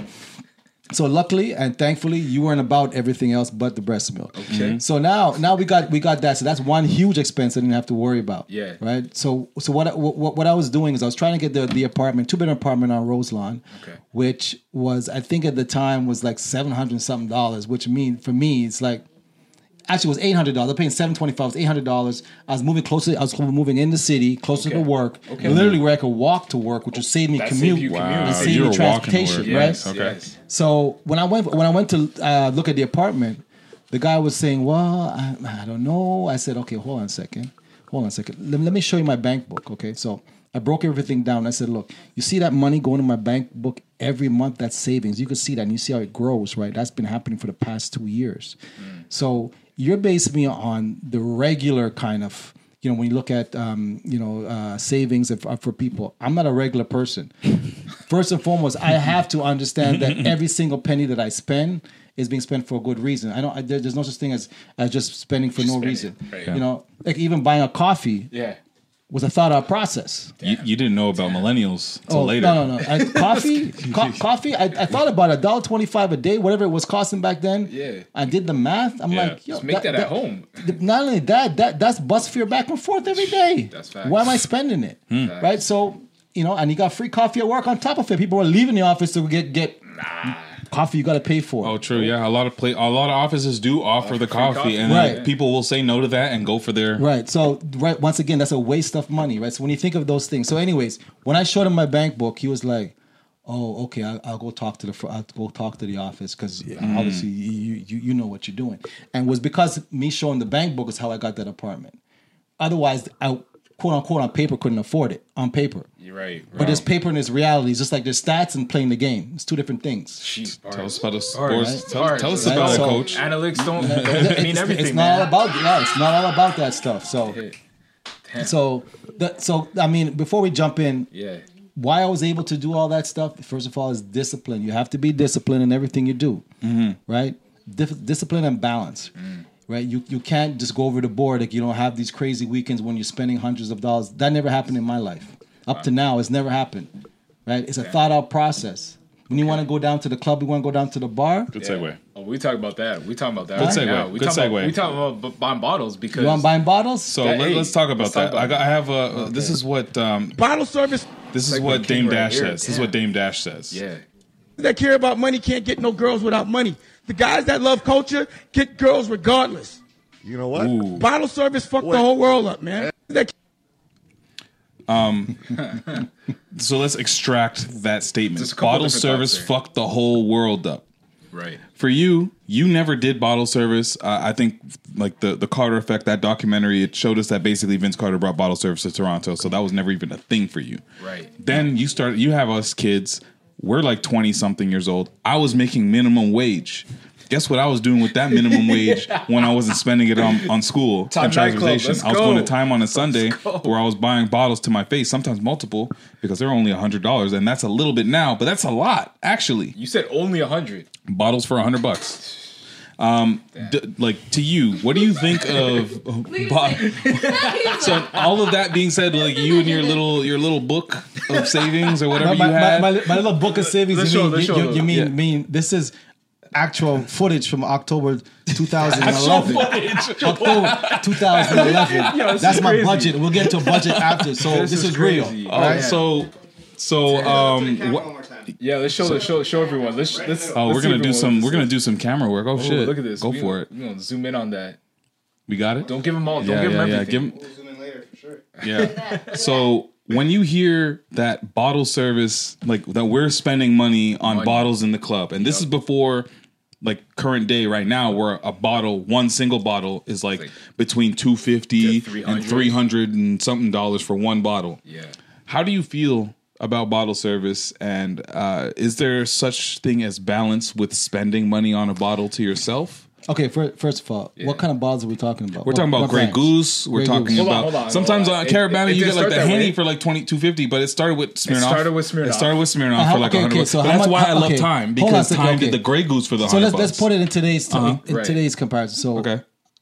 so luckily and thankfully, you weren't about everything else but the breast milk. Okay. So now, now we got we got that. So that's one huge expense I didn't have to worry about. Yeah. Right. So so what I- what, what I was doing is I was trying to get the the apartment, two bedroom apartment on Roselawn, Okay. which was I think at the time was like seven hundred something dollars, which mean for me it's like actually it was eight hundred dollars. I'm paying seven twenty five. It was eight hundred dollars. I was moving closer. I was moving in the city, closer Okay. to work. Okay. Literally where I could walk to work, which would save me That commute. saved you commute. and Wow, save you me were walking to transportation, work. right? Yes, Okay. yes. So when I went when I went to uh, look at the apartment, the guy was saying, "Well, I, I don't know." I said, "Okay, hold on a second. Hold on a second. Let, let me show you my bank book." Okay, so I broke everything down. I said, "Look, you see that money going in my bank book every month? That's savings. You can see that, and you see how it grows, right? That's been happening for the past two years. So you're basing me on the regular kind of." You know, when you look at um, you know uh, savings of, uh, for people, I'm not a regular person. First and foremost, I have to understand that every single penny that I spend is being spent for a good reason. I don't. I, there- there's no such thing as as just spending for no spend it, reason. right. You know, like even buying a coffee Yeah. Was a thought out process. you, you didn't know about millennials until Oh later. no no no! I, coffee, co- coffee. I, I thought about a dollar twenty five a day, whatever it was costing back then. Yeah. I did the math. I'm Yeah. like, yo, Just make that, at home. not only that, that that's bus fare back and forth every day. That's facts. Why am I spending it? Hmm. Right. So you know, and you got free coffee at work on top of it. People were leaving the office to get get coffee. You got to pay for. Oh, true. Yeah, a lot of play, a lot of offices do offer the coffee, coffee. and Right. people will say no to that and go for their. Right. So, right. Once again, that's a waste of money, right? So when you think of those things. So, anyways, when I showed him my bank book, he was like, "Oh, okay. I'll, I'll go talk to the. I'll go talk to the office because mm. obviously you, you you know what you're doing." And it was because me showing the bank book is how I got that apartment. Otherwise, I quote unquote on paper couldn't afford it on paper. You're right. But there's paper and there's reality. It's just like there's stats and playing the game. It's two different things. Cheap. Tell us about the Alright. sports. Tell, Alright. tell us Right, about it, so- coach. Analytics don't, don't It's- mean everything, it's man. not all about yeah, it's not all about that stuff. So so the, so I mean before we jump in, yeah. why I was able to do all that stuff, first of all, is discipline. You have to be disciplined in everything you do, mm-hmm. right? Dif- discipline and balance, mm. Right? You you can't just go over the board like you don't have these crazy weekends when you're spending hundreds of dollars. That never happened in my life. Up to now, it's never happened, right? It's a thought out process. When you want to go down to the club, you want to go down to the bar. Good segue. Oh, we talk about that. We talk about that. Good right segue. now. We Good talking segue. About, we talk about b- buying bottles because You want buying bottles? So That- let, hey, us talk about let's talk that. about I, got, I have a. This is what um, Bottle service this is like what the king Dame right Dash here. says. This is what Dame Dash says. yeah. that care about money can't get no girls without money. The guys that love culture get girls regardless. You know what? Ooh. Bottle service fucked the whole world up, man. That So let's extract that statement. Just a couple Bottle service fucked the whole world up. Right. For you, you never did bottle service. Uh, I think like the the Carter Effect, that documentary, it showed us that basically Vince Carter brought bottle service to Toronto. So that was never even a thing for you. Right. Then you start. You have us kids. We're like twenty something years old. I was making minimum wage. Guess what I was doing with that minimum wage when I wasn't spending it on, on school Top and transportation. I was go. going to time on a Sunday where I was buying bottles to my face, sometimes multiple, because they're only hundred dollars, and that's a little bit now, but that's a lot actually. You said only a hundred. Bottles for a hundred bucks. Um, d- like to you, what do you think of? bo- so all of that being said, like you and your little your little book of savings or whatever my, you my, had. my, my little book of savings. let's You show- mean, let's you, show you, you mean, Yeah. mean this is actual footage from October 2011. October 2011. Yo, this That's is my budget. We'll get to a budget after. So this, This is, is real. crazy. Oh, so so um, what, Yeah, let's show show show everyone. Let's let's. oh, we're let's see gonna do some. We're gonna do some camera work. Oh, Oh, shit! Look at this. Go We- for it. We gonna zoom in on that. We got it. Don't give them all. Don't give them everything yeah, give zoom in later for sure. Yeah. So when you hear that bottle service, like that we're spending money on bottles in the club, and this is before like current day right now where a bottle one single bottle is like, Like- between 250 300. and 300 and something dollars for one bottle Yeah. how do you feel about bottle service and uh, is there such thing as balance with spending money on a bottle to yourself Okay, fir- first of all, what kind of bottles are we talking about? we're talking What- about Grey? Goose. We're Grey talking Goose. Hold on, about hold on, sometimes hold on. on It- Caribana you get like the that Henny way. for like twenty two fifty, but it started with Smirnoff. started with It Smirnoff. started with Smirnoff Uh-huh, for like okay, a hundred. okay, so But that's much- why I love okay, Time hold on a because second, Time okay. did the Grey Goose for the So let's let's put it in today's Uh-huh. in Right. today's comparison. So, Okay,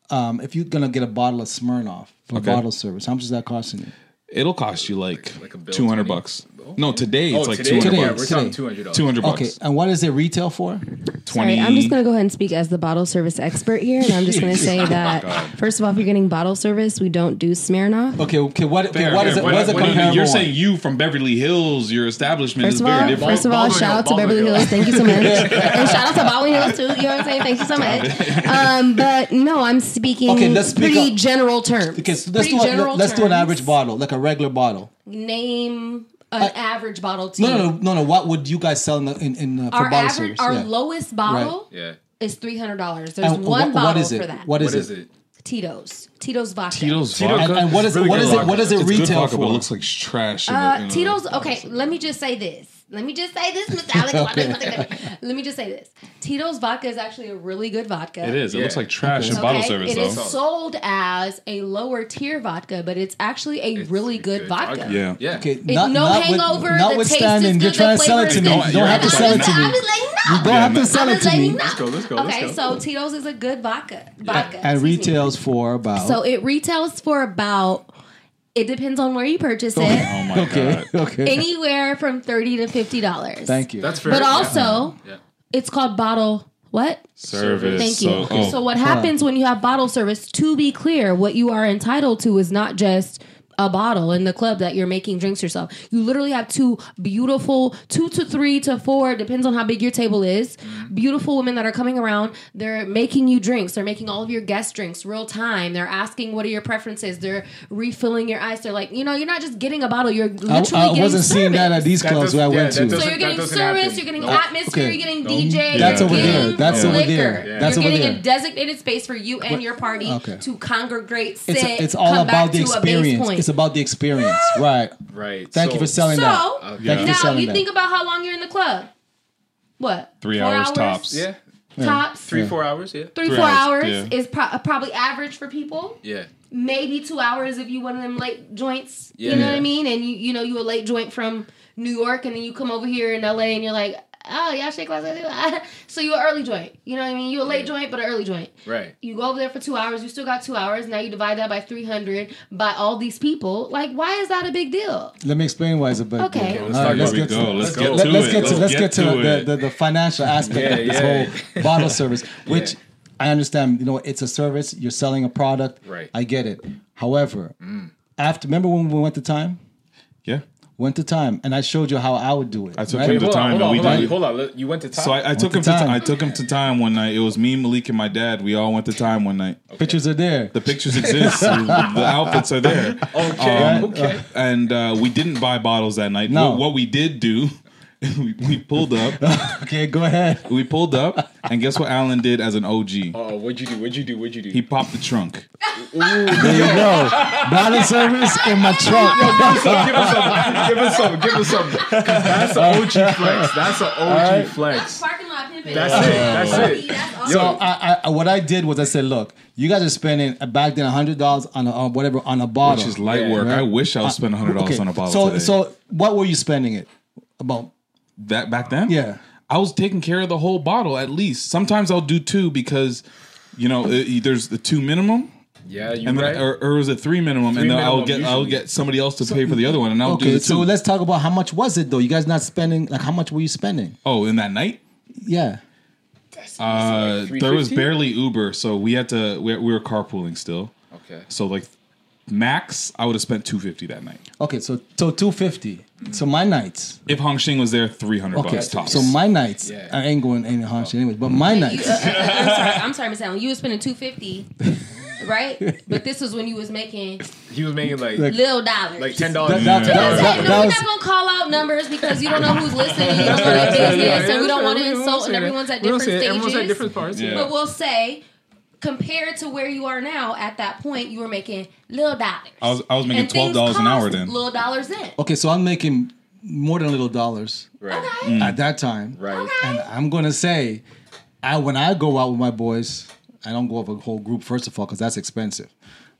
um, if you're gonna get a bottle of Smirnoff for Okay. bottle service, how much is that costing you? it'll cost you like, Like a bill, two hundred 20. Bucks. No, today it's Oh, like today? two hundred Today. Bucks. we're talking Today. two hundred dollars. Okay, and what is it retail for? Twenty. Sorry, I'm just going to go ahead and speak as the bottle service expert here, and I'm just going to say that first of all, if you're getting bottle service, we don't do Smirnoff. Okay, okay, what okay, Fair, what is fair. it? What is it? You're saying you from Beverly Hills, your establishment First is of very all, different. first of all, Baldwin shout out to Baldwin Beverly Hill. Hills. Thank you so much, and shout out to Baldwin Hills too. You know what I'm saying? Thank you so much. Um, but no, I'm speaking Okay, let's speak pretty up- general terms. Okay, so let's Pretty do a, let's do an average bottle, like a regular bottle. Name an average bottle to No, no, no, no, no. What would you guys sell in the, in, in uh, for Our bottle average, service? our Yeah. lowest bottle Yeah. is three hundred dollars. There's And one what- bottle what is it? for that. What is What is it? it? Tito's. Tito's vodka. Tito's Tito's vodka. good. And what is it? Really What good is it? vodka. What is it It's good retail vodka, for? but it looks like trash. in Uh, in Tito's. bottle Okay, let me just say this. Let me just say this, Mr. Alex. Let me just say this. Tito's vodka is actually a really good vodka. It is. It Yeah. looks like trash in Okay, bottle service, it though. is sold as a lower tier vodka, but it's actually a really good, good vodka. vodka. Yeah. Yeah. Okay, It- no hangover, the Notwithstanding, taste is you're trying to sell it to me. You don't have to sell it to me. you You don't have to sell it to me. Let's go, let's go, let's Okay, go. so Tito's is a good vodka. Vodka. And retails for about. So it retails for about. It depends on where you purchase it. Oh my okay, god. okay. Anywhere from thirty to fifty dollars. Thank you. That's fair. But Yeah. also, Yeah. it's called bottle. What? Service. Thank you. So, oh, So what happens when you have bottle service? To be clear, what you are entitled to is not just a bottle in the club that you're making drinks yourself. You literally have two beautiful, two to three to four, depends on how big your table is. Beautiful women that are coming around. They're making you drinks. They're making all of your guest drinks real time. They're asking what are your preferences. They're refilling your ice. They're like, you know, you're not just getting a bottle. You're I, literally I getting wasn't seeing that at these clubs does- where I yeah, went to. So you're getting service, happen. you're getting No. atmosphere, Okay. you're getting No. DJ. That's you're over there. getting That's over there. Yeah. That's you're over getting there. a designated space for you and your party Okay. to congregate, sit, It's, it's all come back about the to a base experience. Point. It's about the experience, right? Right. Thank So- you for selling so that. Yeah. Thank you now for selling you that. think about how long you're in the club. What? Three Four hours tops. Yeah. Tops. Three, four hours. Yeah. Three, Three four hours, hours, yeah. is pro- probably average for people. Yeah. Maybe two hours if you one of them late joints. Yeah. you know what I mean? And you you know you a late joint from New York, and then you come over here in LA, and you're like, oh y'all shake like that. So you an early joint. You know what I mean? You a late joint, but an early joint. Right. You go over there for two hours. You still got two hours. Now you divide that by three hundred by all these people. Like, why is that a big deal? Let me explain why it's a big Okay. deal. let's All right, let's get it. to Go, let's let- get to let's get to Let's let's get get to to the, the, the financial aspect Yeah, of this yeah. whole bottle service, which I understand. You know, it's a service. You're selling a product. Right. I get it. However, mm. after remember when we went to time, Yeah. Went to time, and I showed you how I would do it. I took right? him to Hold on, time hold on, we hold on, did. hold on. You went to time. So I, I took to him to time. I took him to time one night. It was me, Malik, and my dad. We all went to time one night. Pictures are there. The pictures exist. the outfits are there. okay. Um, okay. And uh, we didn't buy bottles that night. No. What, what we did do, we, we pulled up. Okay, go ahead. We pulled up, and guess what Alan did as an OG? Oh, what'd you do? What'd you do? What'd you do? He popped the trunk. There you go. Bottle service in my trunk. give us some. Give us some. Give us some. 'Cause That's an OG flex. That's an OG flex. Parking lot pimping. That's it. That's it. That's So awesome. I, I, what I did was I said, look, you guys are spending uh, back then hundred dollars on a on whatever on a bottle, Which is light Yeah. work. Right. I wish I was spending hundred dollars Okay, on a bottle So today. so what were you spending it about? That back then, Yeah. I was taking care of the whole bottle at least. Sometimes I'll do two because, you know, it, there's the two minimum, Yeah, you and right. then or, or is it three minimum, Three and then I'll minimum get I'll get somebody else to pay for the other one, and I'll do Okay, so let's talk about how much was it though? You guys not spending like how much were you spending? oh, in that night, Yeah. uh, there was barely Uber, so we had to we, we were carpooling still. okay. So like max, I would have spent two fifty that night. Okay, so so two fifty. So my nights. If Hong Shing was there, three hundred Okay, bucks tops. so my nights. Yeah. I ain't going any hunch anyways, but my nights. uh, uh, I'm sorry, I'm sorry, Miss Allen. You were spending two fifty right? But this was when you was making He was making like Like- little dollars. like ten dollars. That- that- You know that- that no, we're not gonna call out numbers because you don't know who's listening. You don't know their business, and we don't want to insult. And everyone's at different stages. Everyone's at different parts. Yeah. But we'll say, compared to where you are now, at that point, you were making little dollars. I was I was making And $12 an hour then. Little dollars in. Okay, so I'm making more than little dollars Right. Okay. at that time. Right. And I'm gonna say, I when I go out with my boys, I don't go with a whole group first of all because that's expensive.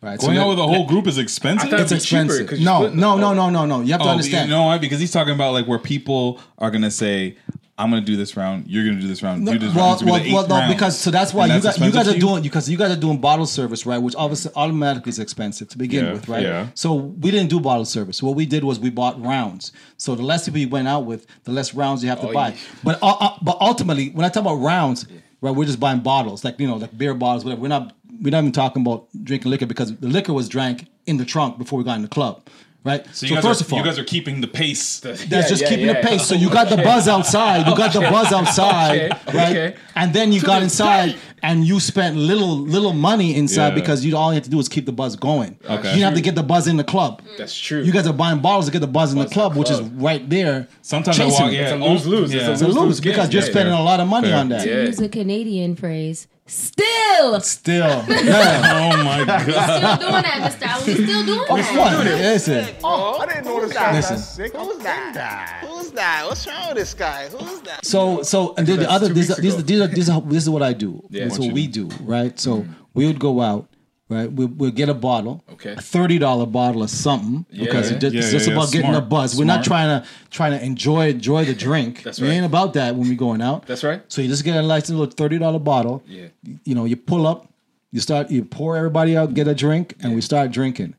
Right. Going so out let- with a whole group is expensive. I thought it's It'd be cheaper expensive. 'cause you No, no, no, no, no, no. You have to Oh, understand. You know why? Because he's talking about like where people are gonna say, "I'm gonna do this round. You're gonna do this round. No, you do this well, round." It's well, be well, no, round. because so that's why And you that's guys you guys are doing because you guys are doing bottle service, right? Which obviously automatically is expensive to begin Yeah, with, right? yeah. So we didn't do bottle service. What we did was we bought rounds. So the less people you went out with, the less rounds you have to Oh, buy. yeah. But uh, uh, but ultimately, when I talk about rounds, right, we're just buying bottles, like you know, like beer bottles, whatever. We're not we're not even talking about drinking liquor because the liquor was drank in the trunk before we got in the club, right? So, you guys first are, of all, you guys are keeping the pace. that's Yeah, just yeah, keeping yeah. the pace. So you got the buzz outside. You got the buzz outside, Okay, right? okay. And then you got inside and you spent little little money inside Yeah. because you all you have to do is keep the buzz going. Okay. You didn't have to get the buzz in the club. That's true. You guys are buying bottles to get the buzz in the Buzz in club, which is right there. Sometimes I walk. Oh, yeah, It's a lose-lose. It's Yeah. a It's a lose lose-lose because you're spending a lot of money on that. Yeah. Use a Canadian phrase. Still, Still, yeah. Oh my god. still doing that, Mr. Allen. We still doing that. What? Listen, Oh, I didn't know this guy Listen. got sick. Who's that? Who's that? What's wrong with this guy? Who's that? So so and then the That's other two these weeks are, these, are, these are these are this is what I do. Yeah. This is What what we do, right? So mm-hmm. we would go out, right? We we'll get a bottle, Okay. a thirty dollar bottle of something Yeah. because it just, Yeah, it's just yeah, about yeah. getting a Smart. buzz. We're not trying to trying to enjoy enjoy the drink. That's It right. ain't about that when we're going out. That's right. So you just get a nice little thirty dollar bottle. Yeah. You know, you pull up, you start, you pour everybody out, get a drink, and we start drinking,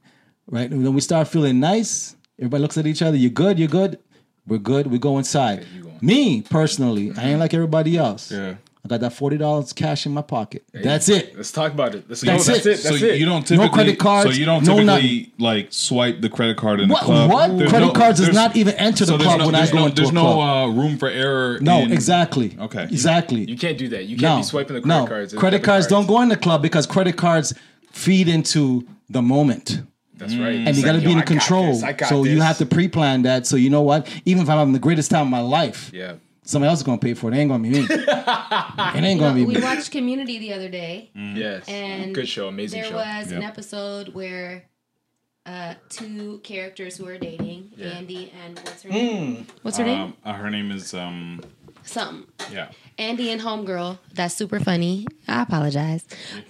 right? And then we start feeling nice. Everybody looks at each other. You're good? You're good? We're good. We go inside. you going. Me personally, I ain't like everybody else. Yeah. I got that forty dollars cash in my pocket. That's it. Let's talk about it. Let's go. That's That's it. it. That's so it. you don't typically no credit cards, So you don't no typically like swipe the credit card in What? the club. What? There's Credit cards does not even enter the so there's club no, when I there's go no, into There's a no club. uh, room for error. no, in- exactly. Okay. Exactly. You can't do that. You can't no, be swiping the credit no. cards. and Credit debit cards don't go in the club because credit cards feed into the moment. That's right. and It's you got to like, be in I got control. this, I got So you have to pre-plan that. So you know what? Even if I'm having the greatest time of my life, Yeah. Somebody else is gonna pay for it. It ain't gonna be me. it ain't gonna be We me. We watched Community the other day, Yes. and Good show. Amazing show. there show. was an episode where uh, two characters who are dating, Yeah. Andy and what's her name? What's her name? Um, uh, her name is um Something. yeah. Andy and Homegirl. That's super funny. I apologize.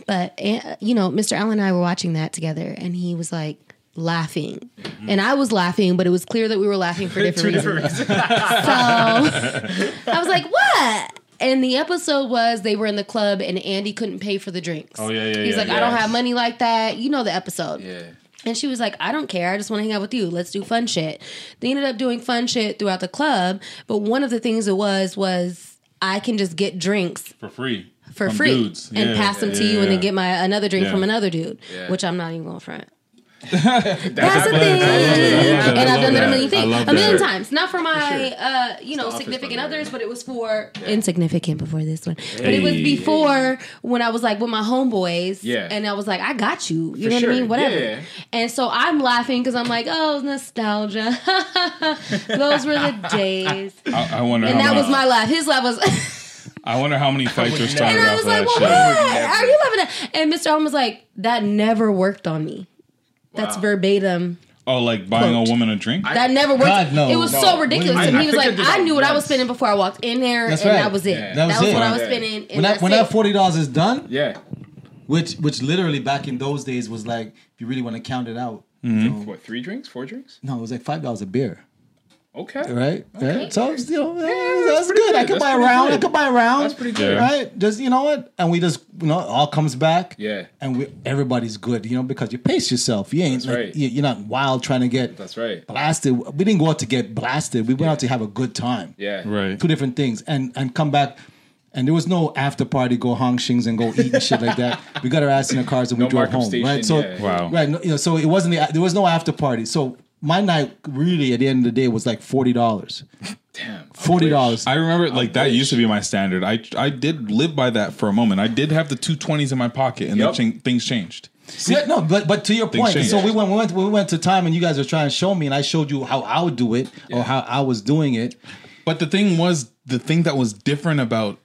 But, uh, you know, Mr. Allen and I were watching that together, and he was like laughing. Mm-hmm. And I was laughing, but it was clear that we were laughing for different reasons. So I was like, what? And the episode was they were in the club and Andy couldn't pay for the drinks. Oh, yeah, yeah, He's yeah, like, I don't have money like that. You know the episode. yeah. And she was like, I don't care. I just want to hang out with you. Let's do fun shit. They ended up doing fun shit throughout the club. But one of the things it was, was I can just get drinks For free. for From free dudes. and Yeah, pass them to yeah, you and then yeah. get my another drink Yeah. from another dude, Yeah. which I'm not even going to front. That's That's the I love thing. that. I And I've done that a million things. A million times. Not for my, uh, you know, significant by the others, but it was for insignificant before this one. But it was before when I was like with my homeboys. Yeah. And I was like, I got you. You For know what. I mean? Whatever. Yeah. And so I'm laughing because I'm like, oh, nostalgia. Those were the days. I, I wonder And that many, was my laugh. His laugh was. I wonder how many fights are started And I was like, well, what? Are you laughing at? And Mr. Allen was like, that never worked on me. That's Wow. verbatim. Oh, like buying Quote. a woman a drink? That never worked. God, no. It was No. so ridiculous. I- and I he was figured like, it I out knew what I was once. spending before I walked in there, That's and right. that was it. Yeah. That was that was it. what I was Yeah. spending. And When that that's when it. that forty dollars is done, Yeah. which which literally back in those days was like if you really want to count it out, Mm-hmm. so- What? Three drinks? Four drinks? no, it was like five dollars a beer. Okay. right? Right? So you know, that's that's, good. good. I could buy a pretty round. I good. could buy a round. That's pretty good. Yeah. right? Just you know what? And we just you know it all comes back. Yeah. and we everybody's good. You know because you pace yourself. You ain't That's like, right. you- you're not wild trying to get That's right. blasted. We didn't go out to get blasted. We went out to have a good time. Yeah. Right. two different things, and and come back. And there was no after party, go hong shings and go eat and shit like that. We got our ass in the cars and we drove markup home, station, right? So, yeah. Wow. right, no, you know, so it wasn't the, there was no after party. So my night really at the end of the day was like forty dollars, Damn. forty dollars. I remember like that used to be my standard. I I did live by that for a moment. I did have the two twenties in my pocket, and Yup. then chang- things changed. Yeah, no, but but to your point, change. so we went, we went we went to time and you guys were trying to show me, and I showed you how I would do it or how I was doing it. But the thing was, the thing that was different about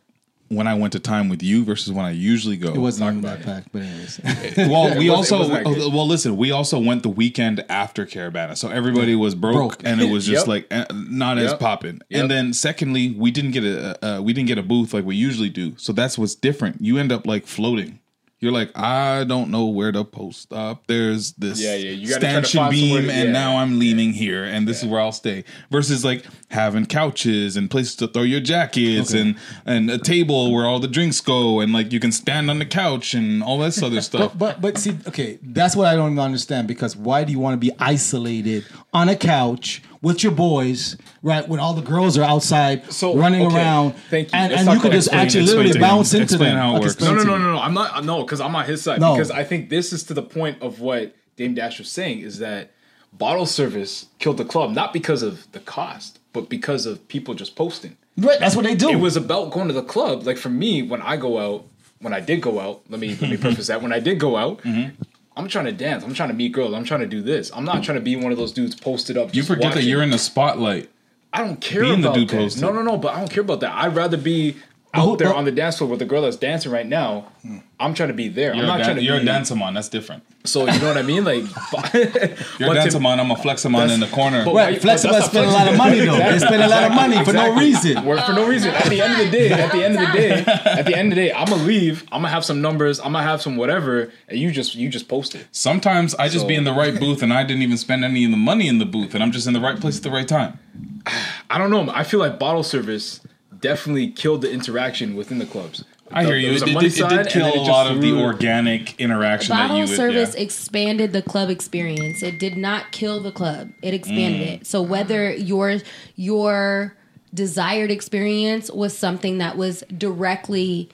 when I went to time with you versus when I usually go. It wasn't even that fact, but anyways. well, we wasn't- also it wasn't that good. well listen. We also went the weekend after Caribana, so everybody was broke, Broke. and it was just Yep. like eh, not as popping. Yep. And then secondly, we didn't get a uh, we didn't get a booth like we usually do. So that's what's different. You end up like floating. You're like, I don't know where to post up. There's this Yeah, yeah, you stanchion beam, and yeah. now I'm leaning here, and this is where I'll stay. Versus like having couches and places to throw your jackets, and and a table where all the drinks go, and like you can stand on the couch and all this other stuff. But, but but see, okay, that's what I don't understand because why do you want to be isolated on a couch with your boys, right? When all the girls are outside So, running okay, around, thank you. and, and you could just explain- actually explain literally bounce into them. how it works. No, no, no, no, no. I'm not. No, because I'm on his side. No. Because I think this is to the point of what Dame Dash was saying is that bottle service killed the club not because of the cost, but because of people just posting. Right, that's what they do. It was about going to the club. Like for me, when I go out, when I did go out, let me let me preface that. When I did go out, Mm-hmm. I'm trying to dance. I'm trying to meet girls. I'm trying to do this. I'm not trying to be one of those dudes posted up. You forget that you're in the spotlight. I don't care Being the about dude that. posted. No, no, no. But I don't care about that. I'd rather be who- out there but- on the dance floor with the girl that's dancing right now. Hmm. I'm trying to be there. You're, I'm not dan- trying to you're be. a dancer-mon. That's different. So you know what I mean? Like, You're a to- dancer-mon. I'm a flexamon in the corner. but- Right, but flexible that's not spend a lot of money though. They spend a lot of money for no reason. Work for no oh, reason. At the end of the day, at the end of the day, at the end of the day, I'm gonna leave. I'm gonna have some numbers. I'm gonna have some whatever, and you just you just post it. Sometimes I just So- be in the right booth and I didn't even spend any of the money in the booth, and I'm just in the right place at the right time. I don't know. I feel like bottle service definitely killed the interaction within the clubs. I hear you. was It, a it, money it did kill it a lot of the organic interaction that you Bottle would. service yeah. expanded the club experience. It did not kill the club. It expanded Mm. it. So whether your your desired experience was something that was directly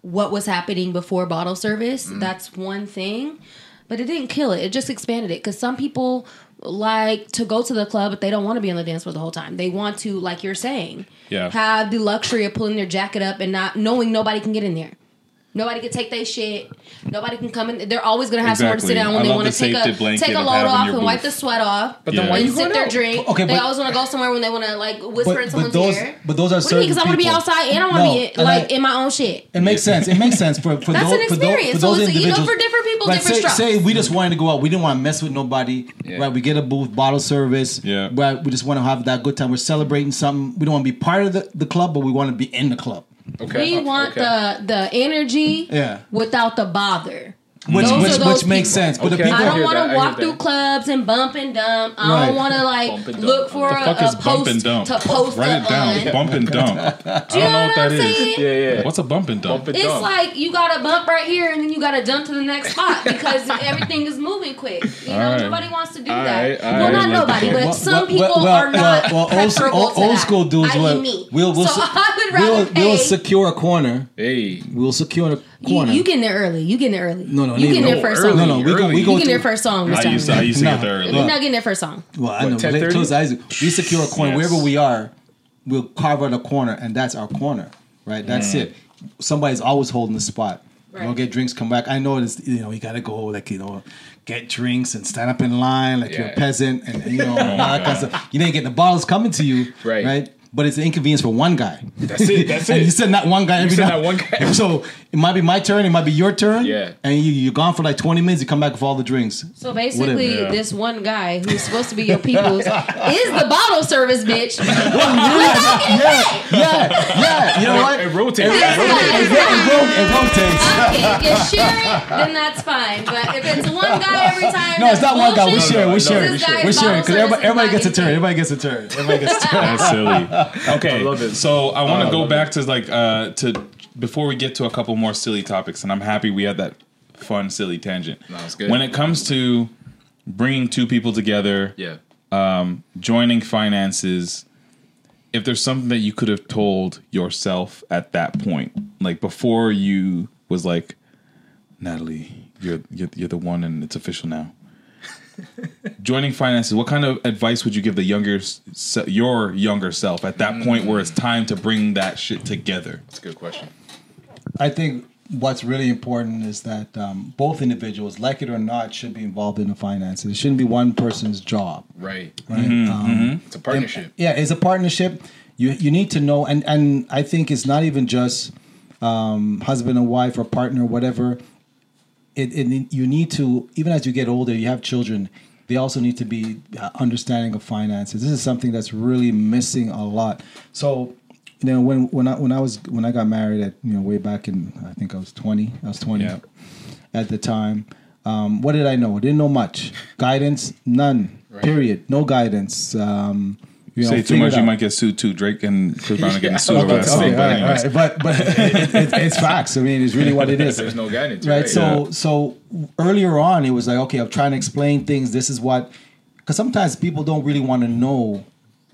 what was happening before bottle service, Mm. that's one thing. But it didn't kill it. It just expanded it because some people like to go to the club, but they don't want to be on the dance floor the whole time. They want to, like you're saying, Yeah. have the luxury of pulling their jacket up and not knowing nobody can get in there. Nobody can take their shit. Nobody can come in. They're always gonna have somewhere to sit down when I they love want the to take a take a load having off your and wipe the sweat off. But then Yeah. why and you sip their out? drink. Okay, they always want to go somewhere when they want to like whisper But- in but someone's those- ear. but those are What do you certain mean? Because I want to be outside and I want to No, be like I- in my own shit. It makes sense. It makes sense for for That's those an for those, experience. for So those it's, you know, individuals. for different people, Like, different say, say we just wanted to go out. We didn't want to mess with nobody. Yeah. Right? We get a booth, bottle service. Yeah. Right? We just want to have that good time. We're celebrating something. We don't want to be part of the, the club, but we want to be in the club. Okay. We want okay. the the energy Yeah. without the bother. Which Those which which makes people. sense. But the people I I don't want to hear walk that. through clubs and bump and dump. I Right. don't want to like Bump and dump. look for the a, fuck a is bump and post dump? to post Write up it down. on. Bump and dump. I Do you don't know know what what that I'm is. saying? Yeah, yeah. What's a bump and dump? Bump and It's dump. like you got to bump right here and then you got to jump to the next spot because everything is moving quick. You know, All right. nobody wants to do All that. right, all well, right. not nobody, but Well, some well, people well, are not well, well, old, preferable old, that, school dudes will me. we'll we'll, so I would rather we'll, we'll secure a corner. Hey. We'll secure a you, corner. you getting there early. You getting there early. No, no, you getting no, there first early. song. no, no, we go Early. we You go getting there to, first song, Mr. I used to, I used to No. get there early. You're not getting there first song. Well, I What, know. 10:30? Close eyes. We secure a corner Yes. wherever we are. We'll carve out a corner, and that's our corner, right? That's Mm. it. Somebody's always holding the spot. Right. We'll get drinks, come back. I know it's you know you gotta go like you know get drinks and stand up in line like you're a peasant and, and, you know all that kind of stuff. You didn't get the bottles coming to you, Right. Right. But it's an inconvenience for one guy. That's it. That's and it. you said not one guy every said now- that one guy. So it might be my turn. It might be your turn. Yeah. And you you're gone for like 20 minutes. You come back with all the drinks. So basically, Yeah. this one guy who's supposed to be your people's is the bottle service bitch. yeah, yeah, yeah. You know what? It rotates. This It rotates. guy is It, it, ro- it rotates. If you share it, then that's fine. But if it's one guy every time, No, it's not one guy. We share. We share. We we share. share. Because everybody, everybody gets a turn. Everybody gets a turn. Everybody gets a turn. That's silly. Okay, I love it. so I want to I go back to like uh to before we get to a couple more silly topics, and I'm happy we had that fun silly tangent. No, it's good. When it comes to bringing two people together, Yeah. joining finances, if there's something that you could have told yourself at that point, like before you was like, Natalie, you're you're, you're the one, and it's official now. Joining finances, what kind of advice would you give the younger, your younger self at that point where it's time to bring that shit together? That's a good question. I think what's really important is that um, both individuals, like it or not, should be involved in the finances. It shouldn't be one person's job. Right. Right. Mm-hmm, Um, It's a partnership. yeah, it's a partnership. You you need to know, and and I think it's not even just um, husband and wife or partner, whatever. It, it you need to even as you get older, you have children. They also need to be uh, understanding of finances. This is something that's really missing a lot. So, you know, when when I when I was when I got married at you know way back in I think I was twenty. I was twenty Yeah. at the time. Um, what did I know? I didn't know much. Guidance, none. Period. No guidance. Um, you know, Say too much, you might get sued too. Drake and Chris Brown are getting Yeah. sued over Okay, okay, But right, right. But but it, it, it's facts. I mean, it's really what it is. There's no guidance. right. Right. So so earlier on, it was like, okay, I'm trying to explain things. This is what, because sometimes people don't really want to know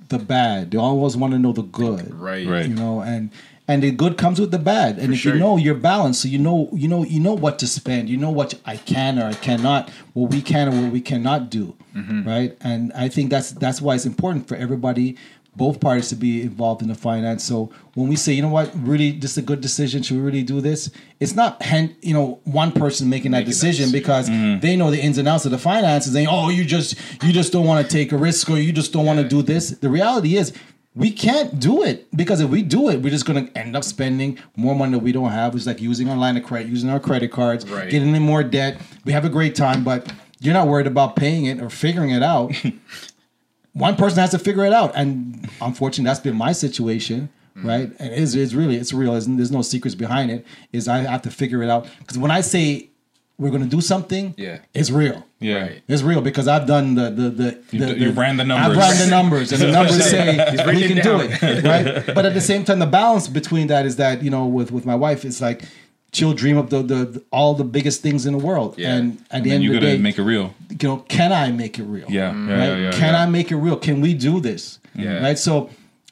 the bad. They always want to know the good. Right. Right. You know, and and the good comes with the bad. And For if sure. you know you're balanced, so you know you know you know what to spend. You know what I can or I cannot, what we can or what we cannot do. Mm-hmm. Right. And I think that's that's why it's important for everybody. Both parties to be involved in the finance. So when we say, you know what, really, this is a good decision. Should we really do this? It's not, hen- you know, one person making that Making that decision decision. because Mm-hmm. they know the ins and outs of the finances. They, oh, you just you just don't want to take a risk or you just don't want to do this. The reality is we can't do it because if we do it, we're just gonna end up spending more money that we don't have. It's like using our line of credit, using our credit cards, Right. getting in more debt. We have a great time, but you're not worried about paying it or figuring it out. One person has to figure it out, and unfortunately, that's been my situation. Mm-hmm. Right, and it's, it's really it's real. It's, there's no secrets behind it. Is I have to figure it out because when I say we're going to do something, Yeah. it's real. yeah. Right. It's real because I've done the the the, You- the, you ran the numbers. I've ran the numbers, and the numbers say we can it do it, right? But at the same time, the balance between that is that you know, with with my wife, it's like she'll dream up the, the, the all the biggest things in the world, Yeah. and at And the then end you of the gotta day, make it real. you know, can I make it real? Yeah, yeah, right? yeah, yeah, Can yeah. I make it real? Can we do this? Yeah. Right. So,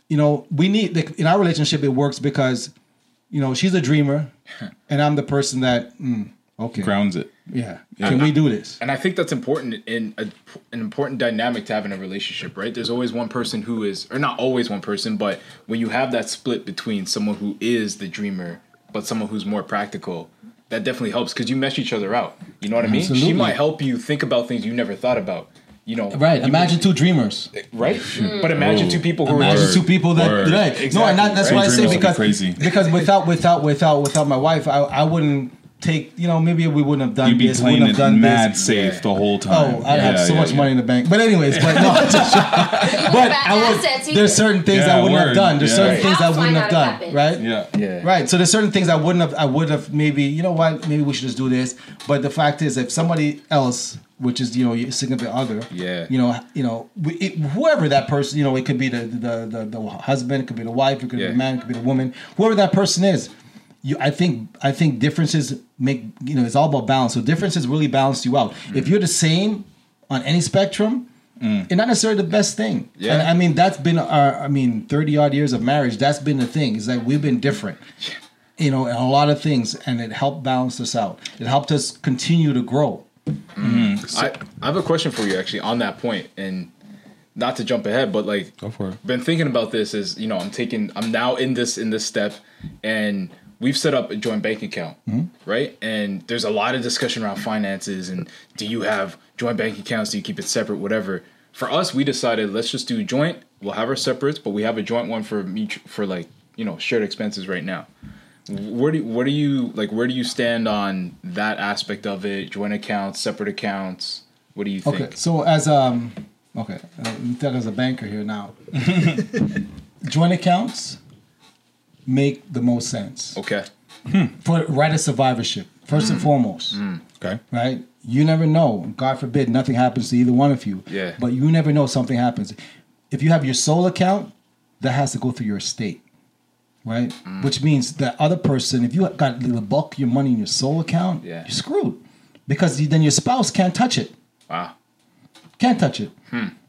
you know, we need like, in our relationship. It works because, you know, she's a dreamer, and I'm the person that, mm, okay, Grounds it. yeah. Can we do this? And I think that's important in a, an important dynamic to have in a relationship, right? There's always one person who is, or not always one person, but when you have that split between someone who is the dreamer, but someone who's more practical, that definitely helps because you mesh each other out. You know what I mean? She might help you think about things you never thought about. You know, Right. you- Imagine two dreamers. Eh, right? Mm. But imagine two people who are Imagine just two people that Word. right. no, and that, that's right? why I say Dreamers would be because crazy. because without without without without my wife, I, I wouldn't take. You know, maybe we wouldn't have done You'd be this. playing wouldn't it have done mad this. safe Yeah. the whole oh, time. Oh, I'd have Yeah, so yeah, much yeah. money in the bank. But anyways, but no, just but I would. There's certain things Yeah, I wouldn't have done. There's Yeah. certain Right. things I wouldn't have done. have happened. Right. Yeah. Yeah. Right. So there's certain things I wouldn't have. I would have maybe. You know what? Maybe we should just do this. But the fact is, if somebody else, which is you know your significant other, Yeah. you know, you know, it, whoever that person, you know, it could be the the the, the husband, it could be the wife, it could Yeah. be the man, it could be the woman, whoever that person is. You, I think, I think differences make you know it's all about balance. So differences really balance you out. Mm. If you're the same on any spectrum, mm. it's not necessarily the best thing. Yeah. And I mean, that's been our, I mean, 30 odd years of marriage. That's been the thing. It's like we've been different, you know, in a lot of things, and it helped balance us out. It helped us continue to grow. Mm-hmm. Mm. I, I have a question for you actually on that point, and not to jump ahead, but like Go for it. been thinking about this is you know I'm taking I'm now in this in this step and we've set up a joint bank account right? And there's a lot of discussion around finances and do you have joint bank accounts? Do you keep it separate? Whatever. For us we decided let's just do joint. We'll have our separates but we have a joint one for mutu- for like you know shared expenses right now. Where do what do you like where do you stand on that aspect of it? Joint accounts separate accounts? What do you think? Okay, so as um, okay, uh, as a banker here now. Joint accounts make the most sense okay hmm. for right of survivorship first and hmm. foremost. Hmm. Okay. right? You never know. God forbid nothing happens to either one of you. Yeah. But you never know something happens. If you have your sole account, that has to go through your estate, right? Mm. Which means that other person, if you got the bulk of your money in your sole account, Yeah. you're screwed because then your spouse can't touch it. wow Can't touch it.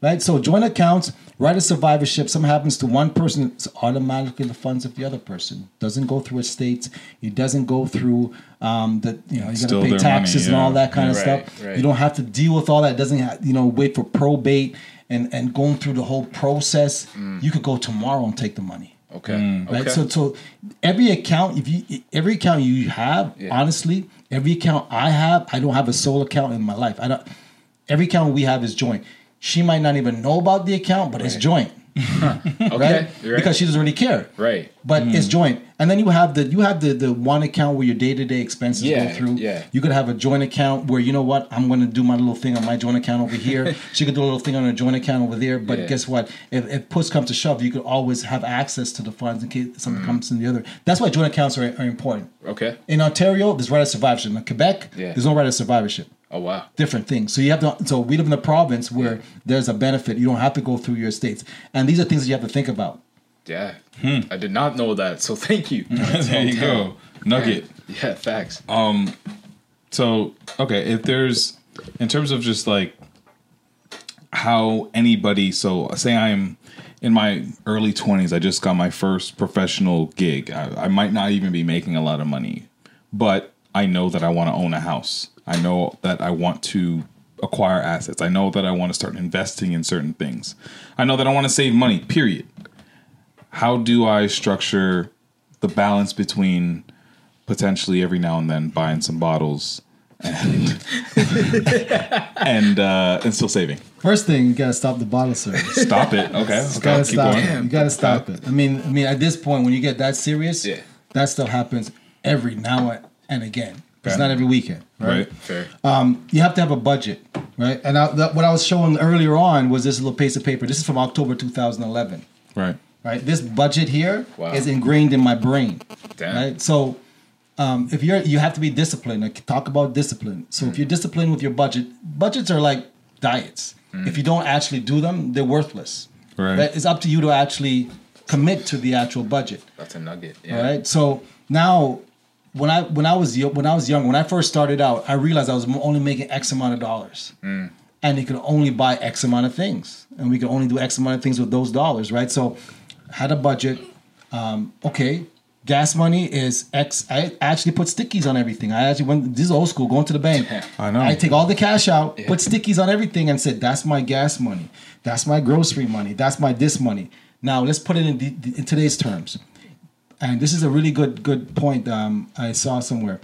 Right? So joint accounts, right of survivorship, something happens to one person, it's automatically the funds of the other person. Doesn't go through estates. It doesn't go through um the you know, you gotta pay taxes money, and all that kind of Right, stuff. right. You don't have to deal with all that. It doesn't have, you know, wait for probate and, and going through the whole process. Mm. You could go tomorrow and take the money. Okay. Mm. right? Okay. So, so every account, if you every account you have, Yeah. honestly, every account I have, I don't have a sole account in my life. I don't. Every account we have is joint. She might not even know about the account, but it's joint, okay. right? Right. Because she doesn't really care. right. But it's joint, and then you have the you have the the one account where your day to day expenses Yeah, go through. yeah. You could have a joint account where you know what I'm going to do my little thing on my joint account over here. she could do a little thing on her joint account over there. But Yeah. guess what? If, if push comes to shove, you could always have access to the funds in case something Mm. comes in the other. That's why joint accounts are, are important. Okay. In Ontario, there's right of survivorship. In Quebec, Yeah. there's no right of survivorship. Oh wow. Different things. So you have to. So we live in a province where there's a benefit. You don't have to go through your states, and these are things that you have to think about. Yeah. hmm. I did not know that. So thank you. there you go. Nugget. Yeah. Facts. Um, So, okay, if there's in terms of just like how anybody, so say I'm in my early 20s, I just got my first professional gig. I, I might not even be making a lot of money, but I know that I want to own a house. I know that I want to acquire assets. I know that I want to start investing in certain things. I know that I want to save money, period. How do I structure the balance between potentially every now and then buying some bottles and and uh, and still saving. First thing, you gotta stop the bottle service. Stop it. Okay. You gotta keep stop going. it. You gotta stop it. I mean, I mean, at this point, when you get that serious, Yeah. that stuff happens every now and again. It's not every weekend, right? Right. Fair. Um, you have to have a budget, right? And I, that, what I was showing earlier on was this little piece of paper. This is from October 2011, Right. right? This budget here is Wow. ingrained in my brain, Damn. right? So. Um, if you're, you have to be disciplined. Like talk about discipline. So if mm. you're disciplined with your budget, budgets are like diets. Mm. If you don't actually do them, they're worthless. Right. It's up to you to actually commit to the actual budget. That's a nugget. Yeah. All right. So now, when I when I was when I was young, when I first started out, I realized I was only making X amount of dollars, Mm. and you could only buy X amount of things, and we could only do X amount of things with those dollars, right? So, had a budget. Um, okay, gas money is X. I actually put stickies on everything. I actually went. This is old school. Going to the bank. I know. I take all the cash out, put stickies on everything, and said, "That's my gas money. That's my grocery money. That's my this money." Now let's put it in, the, in today's terms. And this is a really good good point um, I saw somewhere,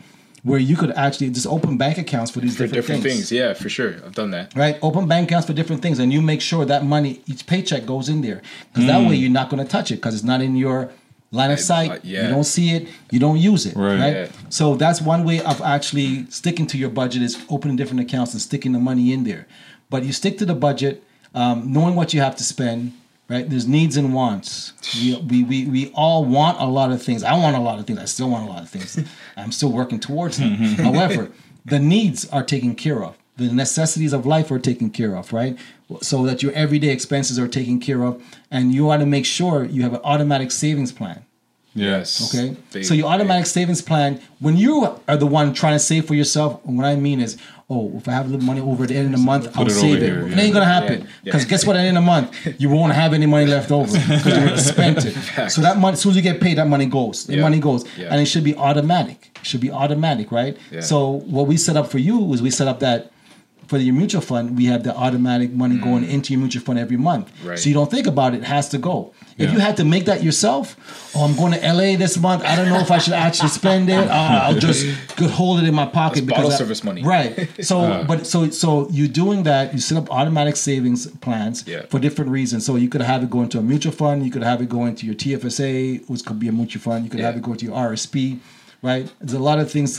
where you could actually just open bank accounts for these For different, different things. things. Yeah, for sure. I've done that. Right, open bank accounts for different things, and you make sure that money, each paycheck goes in there, because that way you're not going to touch it, because it's not in your line of It's sight. like- yeah. You don't see it, you don't use it. Right. Right. Yeah. So that's one way of actually sticking to your budget is opening different accounts and sticking the money in there. But you stick to the budget, um, knowing what you have to spend. Right, there's needs and wants. We, we, we, we all want a lot of things. I want a lot of things. I still want a lot of things. I'm still working towards them. Mm-hmm. However, the needs are taken care of. The necessities of life are taken care of, right? So that your everyday expenses are taken care of, and you want to make sure you have an automatic savings plan. Yes. Okay. Big, so your automatic savings plan, when you are the one trying to save for yourself, what I mean is, oh, if I have a little money over at the end of the month, I'll save it. here, It ain't gonna happen Yeah, yeah. because guess what? At the end of the month, you won't have any money left over because you spent it. So that money, as soon as you get paid, that money goes. The Yeah. money goes, Yeah. and it should be automatic. It should be automatic, right? Yeah. So what we set up for you is we set up that. For your mutual fund, we have the automatic money going into your mutual fund every month. Mm. Right. So you don't think about it; it has to go. If you had to make that yourself, oh, I'm going to LA this month. I don't know if I should actually spend it. Uh, I'll just could hold it in my pocket That's bottle I- service money. Right. So, but so so you're doing that? You set up automatic savings plans Yeah. for different reasons. So you could have it go into a mutual fund. You could have it go into your TFSA, which could be a mutual fund. You could have it go into your RSP. Right. There's a lot of things,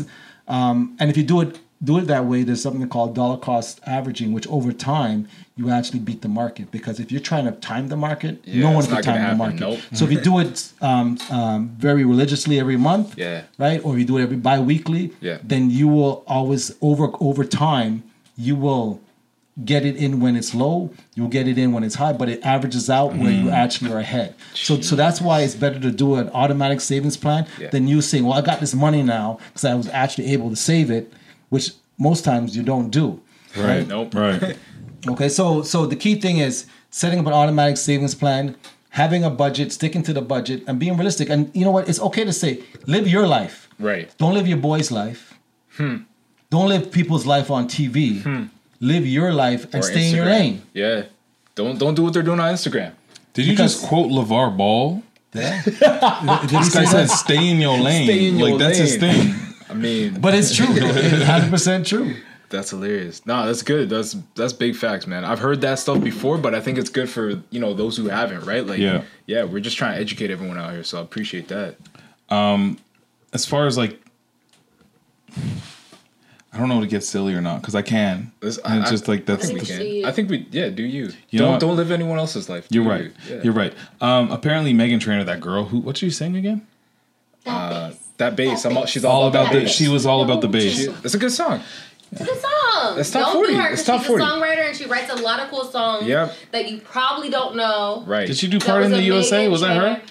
um, and if you do it do it that way, there's something called dollar cost averaging, which over time you actually beat the market because if you're trying to time the market, Yeah, no one can time the market. Nope. So if you do it um, um, very religiously every month, Yeah. right, or you do it every bi-weekly, Yeah. then you will always over over time you will get it in when it's low, you'll get it in when it's high, but it averages out where Mm-hmm. you actually are ahead. So so that's why it's better to do an automatic savings plan Yeah. than you saying, "Well, I got this money now because I was actually able to save it," which most times you don't do. Right. Nope. Right. Okay, so so the key thing is setting up an automatic savings plan, having a budget, sticking to the budget, and being realistic. And you know what? It's okay to say, live your life. Right. Don't live your boy's life. Hmm. Don't live people's life on TV. Hmm. Live your life and Or stay in your lane. Yeah. Don't don't do what they're doing on Instagram. Did you Because- just quote LaVar Ball? Did This guy said, "Stay in your lane." Stay in your like that's his thing. I mean, But it's true. It's hundred percent true. That's hilarious. No, that's good. That's that's big facts, man. I've heard that stuff before, but I think it's good for you know those who haven't, right? Like, Yeah. yeah, we're just trying to educate everyone out here, so I appreciate that. Um, As far as like, I don't know to get silly or not because I can. This- And it's I- just like I that's. think we can. I think we, yeah, do you? You know don't don't live anyone else's life. You're right. you. Yeah. You're right. Um, apparently, Meghan Trainor, that girl who, what did you sing again? Uh, that bass. I'm all, she's All all, about the. bass. She was all about the bass. She- It's a good song. It's a good song. It's top don't 40. do her It's 'cause top she's 40. a songwriter and she writes a lot of cool songs Yep. that you probably don't know. Right. Did she do Party in the USA? Was that her?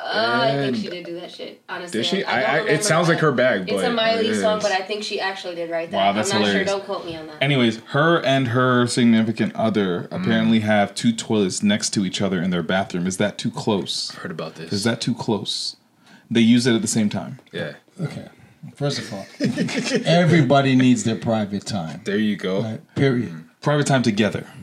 Uh, I think she did do that shit. Honestly, Did she? I, I- don't I- it remember sounds like her bag, It's a Miley it song, but I think she actually did write that. Wow, that's I'm not hilarious. sure. Don't quote me on that. Anyways, her and her significant other Mm. apparently have two toilets next to each other in their bathroom. Is that too close? i Heard about this. Is that too close? They use it at the same time. Yeah. Okay. First of all, everybody needs their private time. There you go. Right? Period. Mm-hmm. Private time together.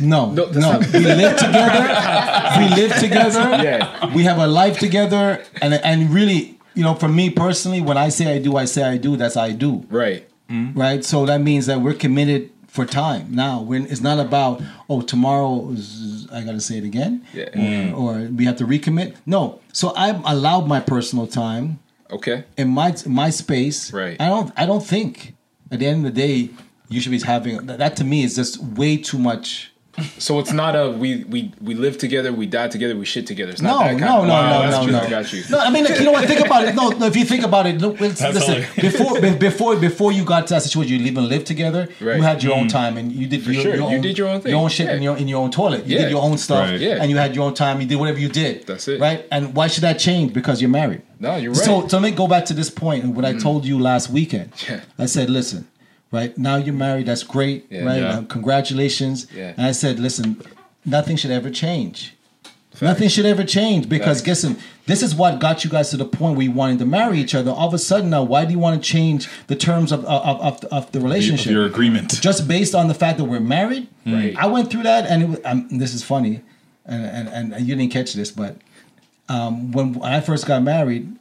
No, no, that's we live together. we live together. Yeah. We have a life together, and and really, you know, for me personally, when I say I do, I say I do. That's I do. Right. Mm-hmm. right? So that means that we're committed for time. Now, when it's not about oh tomorrow is, I got to say it again, Yeah. or, or we have to recommit. No, so I've allowed my personal time Okay. in my my space. Right. I don't I don't think at the end of the day you should be having that to me is just way too much. So it's not a we we we live together, we die together, we shit together. It's not No, that kind no, of, no, Wow, no, that's no, no. I got you. No, I mean, like, you know what? Think about it. No, no if you think about it, look, listen, listen, before before before you got to that situation, you even live together. Right. You had your own time, and you did your, sure. your You own, did your own thing. your own shit in your in your own toilet. You Yeah. did your own stuff, Right. Yeah. and you had your own time. You did whatever you did. That's it. right? And why should that change? Because you're married. No, you're So, right. Mm. so let me go back to this point and what I told you last weekend. Yeah. I said, listen, right now you're married. That's great, Yeah. right? Yeah. Uh, congratulations. Yeah. And I said, listen, nothing should ever change. Nothing should ever change because Facts. listen, this is what got you guys to the point where you wanted to marry each other. All of a sudden now, why do you want to change the terms of of, of, of the Of relationship? your agreement. just based on the fact that we're married. Right. I went through that, and it was, um, this is funny, and, and and you didn't catch this, but um, when I first got married,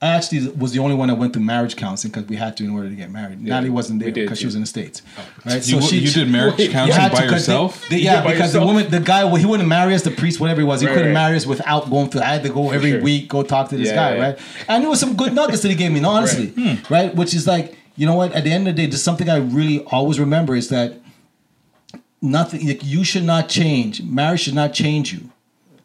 I actually was the only one that went through marriage counseling because we had to in order to get married. Natalie wasn't there because she was in the states, oh. right? You, you did marriage wait, counseling by 'cause they- yourself? they- yeah, by because the woman, the guy, well, he wouldn't marry us, the priest, whatever he was. He Right, couldn't right. marry us without going through. I had to go every sure. week, go talk to this Yeah, guy, yeah. right? And there was some good nuggets that he gave me, no, honestly, hmm. right? Which is like, you know what? At the end of the day, just something I really always remember is that nothing. like, You should not change. Marriage should not change you.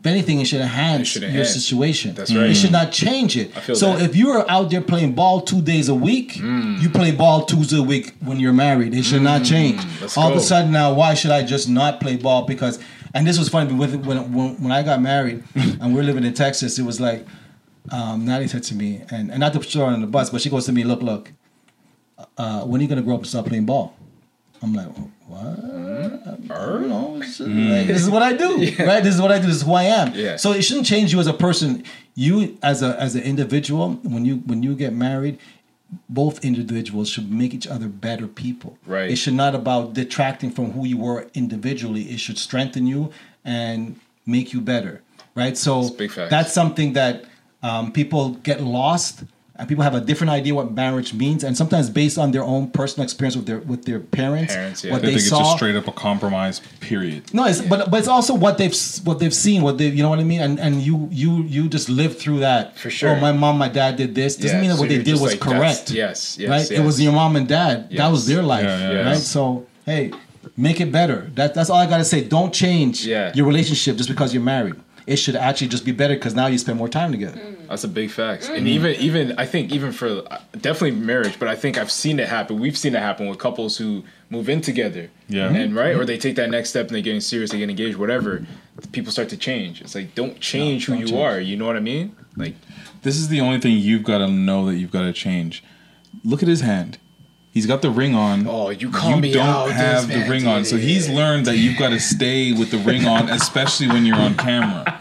If anything, it should enhance should your enhance. situation. That's right. It should not change it. So that. Mm. if you are out there playing ball two days a week, you play ball two days a week when you're married. It should not change. Let's All of a sudden now, why should I just not play ball? Because and this was funny when when when, I got married and we are living in Texas, it was like um, Natalie said to me, and, and not to throw her on the bus, but she goes to me, look, look, uh, when are you gonna grow up and start playing ball? I'm like, what? It's, uh, like, this is what I do, right? This is what I do. This is who I am. Yeah. So it shouldn't change you as a person. You as a as an individual, when you when you get married, both individuals should make each other better people. Right. It should not about detracting from who you were individually. It should strengthen you and make you better. Right. So that's something that um, people get lost. And people have a different idea what marriage means, and sometimes based on their own personal experience with their with their parents, Parents, yeah. what They they, think it's saw. just straight up a compromise, period. No, it's but but it's also what they've what they've seen, what they you know what I mean, and and you you you just live through that. For sure. Oh, my mom, my dad did this. Doesn't Yeah, mean that so what they did was like, correct. yes, yes, right. It was your mom and dad. That was their life. Yeah, yeah, right. yes. So hey, make it better. That that's all I gotta say. Don't change Yeah. your relationship just because you're married. It should actually just be better because now you spend more time together. That's a big fact. And even even I think even for uh, definitely marriage, but I think I've seen it happen. We've seen it happen with couples who move in together. Yeah. And right, or they take that next step and they're getting serious, they get engaged, whatever. People start to change. It's like don't change who don't you change. are. You know what I mean? Like This is the only thing you've got to know that you've got to change. Look at his hand. He's got the ring on. Oh, you call You me don't out, have this the man ring on, so he's learned that you've got to stay with the ring on, especially when you're on camera.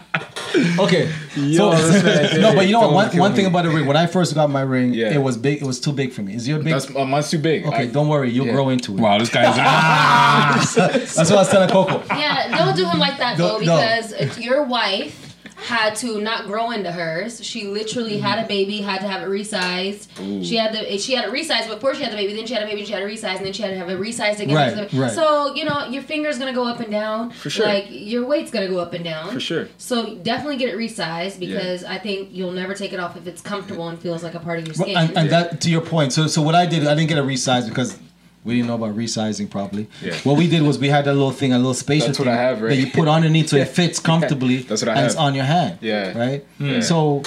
Okay. Yo, this man no, but you know what? Don't One, kill one me. thing about the ring. When I first got my ring, Yeah. it was big. It was too big for me. Is your big? that's uh, mine's too big. okay, I- don't worry. You'll yeah. grow into it. Wow, this guy's ah. That's what I was telling Coco. Yeah, don't do him like that No, though, no. because it's your wife had to not grow into hers. She literally had a baby, had to have it resized. She had the she had it resized before she had the baby. Then she had a baby, she had it resized, and then she had to have it resized again. Right, right. So you know your finger's gonna go up and down. For sure. Like your weight's gonna go up and down. For sure. So definitely get it resized because I think you'll never take it off if it's comfortable and feels like a part of your Well, skin. and, and that to your point. So so what I did, I didn't get a resize because we didn't know about resizing properly. Yeah. What we did was we had that little thing, a little spatial That's what thing I have, right? that you put underneath so it fits comfortably. That's what I and have. it's on your hand. Yeah. Right. Yeah. So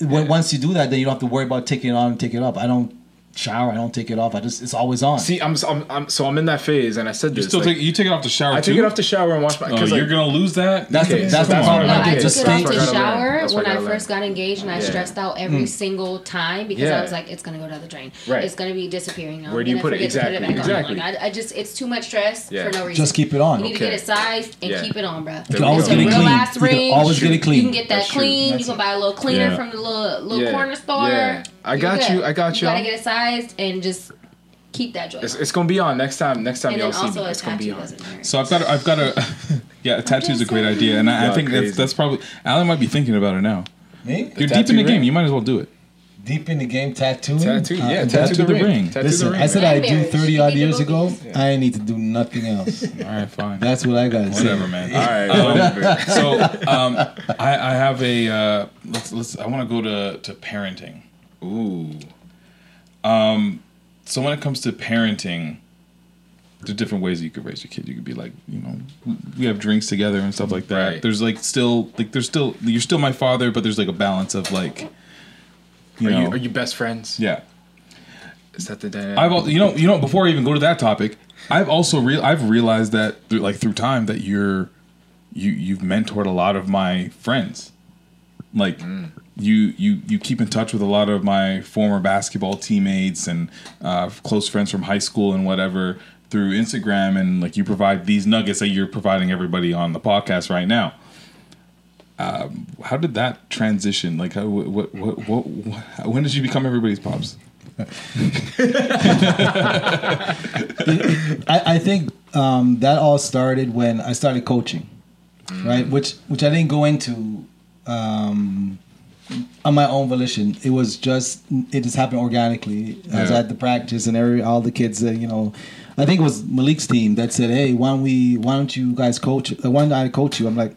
when, once you do that, then you don't have to worry about taking it on and taking it off. I don't shower. I don't take it off. I just it's always on. See, I'm, I'm, I'm so I'm in that phase, and I said You this. still like, take you take it off the shower I too. take it off the shower and wash my. Oh, Cause you're like, gonna lose that. That's Okay, the so that's the that's problem. I I I did. did. took it off the That's what I gotta shower when I I first got engaged, and I Hmm. Yeah. stressed out every single time because Yeah. I was like, "It's gonna go down the drain. Right. It's gonna be disappearing. I'm Where do you put it? Exactly, back on." exactly. Like, I, I just, it's too much stress Yeah. for no reason. Just keep it on. You need to get it sized and keep it on, bro. You You can always get it real clean. You can always get it clean. You can get that clean. You can buy a little cleaner from the little little corner store. Yeah. I got good. you. I got you. You gotta get it sized and just keep that joy. It's, it's gonna be on next time. Next time and y'all see me, a it's gonna be tattoo on. doesn't. So I've got a, I've got a yeah a tattoo is a great idea, and I, I think that's that's probably Alan might be thinking about it now. Me? You're deep in the ring? game. You might as well do it. Deep in the game, tattooing. Tattoo, Uh, yeah, that- tattoo, the ring. Tattoo Listen, the ring. I said I do 30 odd years ago. boobies. I need to do nothing else. All right, fine. That's what I got to say. Whatever, man. All right. Um, so um, I, I have a uh, let's let's I want to go to to parenting. Ooh. Um, So when it comes to parenting, there's different ways you could raise your kid. You could be like, you know, we have drinks together and stuff like that. Right. There's like still like there's still you're still my father, but there's like a balance of like, you Are know, you, are you best friends? yeah. Is that the dynamic? I've al- you know you know before I even go to that topic, I've also real I've realized that through like through time that you're you you've mentored a lot of my friends. Like you you you keep in touch with a lot of my former basketball teammates and uh, close friends from high school and whatever through Instagram and like you provide these nuggets that you're providing everybody on the podcast right now. Um, how did that transition? Like, how, what, what, what, what, when did you become everybody's pops? I, I think um, that all started when I started coaching, right? Which which I didn't go into um, on my own volition. It was just it just happened organically. I was Yeah. at the practice and every all the kids, uh, you know. I think it was Malik's team that said, "Hey, why don't we? Why don't you guys coach? Uh, why don't I coach you?" I'm like,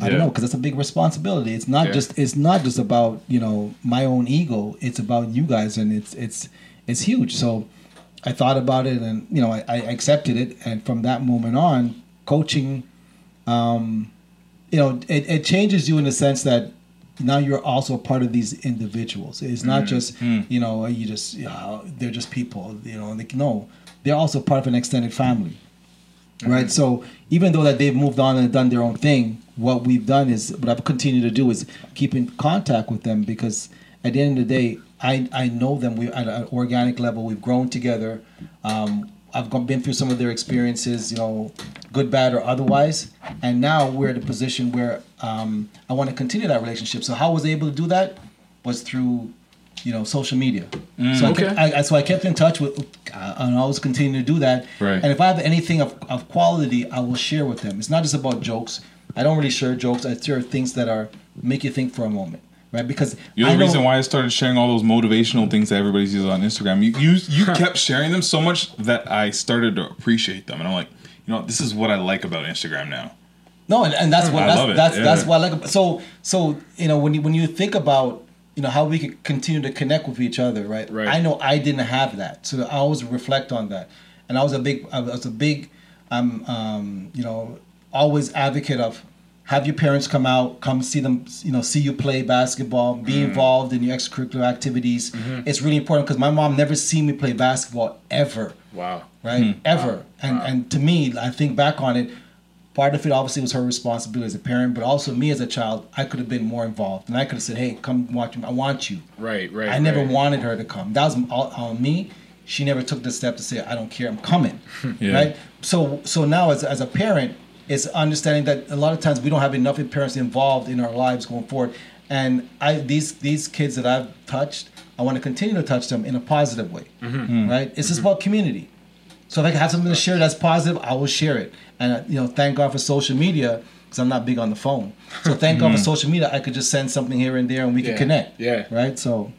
I don't know, because that's a big responsibility. It's not Yeah. just it's not just about you know my own ego. It's about you guys, and it's it's it's huge. So I thought about it, and you know I, I accepted it, and from that moment on, coaching, um, you know, it, it changes you in the sense that now you're also a part of these individuals. It's not mm, just mm. you know you just you know, they're just people. You know, they, no, they're also part of an extended family right? Mm-hmm. So even though that they've moved on and done their own thing, what we've done is what I've continued to do is keep in contact with them because at the end of the day, I I know them. We at an organic level, we've grown together. Um, I've been through some of their experiences, you know, good, bad, or otherwise, and now we're at a position where um, I want to continue that relationship. So how I was able to do that was through you know social media. so I, kept, okay. I, I- so I kept in touch with, uh, and I always continue to do that. Right. And if I have anything of, of quality, I will share with them. It's not just about jokes. I don't really share jokes. I share things that are make you think for a moment, right? Because You're I the know- reason why I started sharing all those motivational things that everybody sees on Instagram. You you, you kept sharing them so much that I started to appreciate them, and I'm like, you know, this is what I like about Instagram now. No, and, and that's what I that's that's yeah. that's what I like. About, so so you know when you when you think about you know how we could continue to connect with each other, right? Right. I know I didn't have that, so I always reflect on that, and I was a big I was a big I'm um you know always advocate of have your parents come out, come see them, you know, see you play basketball, be Mm-hmm. involved in your extracurricular activities. It's really important because my mom never seen me play basketball ever Wow. right? Ever. And and to me, I think back on it, part of it obviously was her responsibility as a parent, but also me as a child, I could have been more involved, and I could have said, "Hey, come watch me. I want you." Right. Right. I never right. wanted her to come. That was all on me. She never took the step to say, "I don't care. I'm coming." Yeah. Right. So so now as as a parent, it's understanding that a lot of times we don't have enough parents involved in our lives going forward. And I these these kids that I've touched, I want to continue to touch them in a positive way. Mm-hmm. Right. It's just mm-hmm. about community. So if I can have something to share that's positive, I will share it. And uh, you know, thank God for social media because I'm not big on the phone. So thank God for social media, I could just send something here and there, and we Yeah. can connect. Yeah. Right. So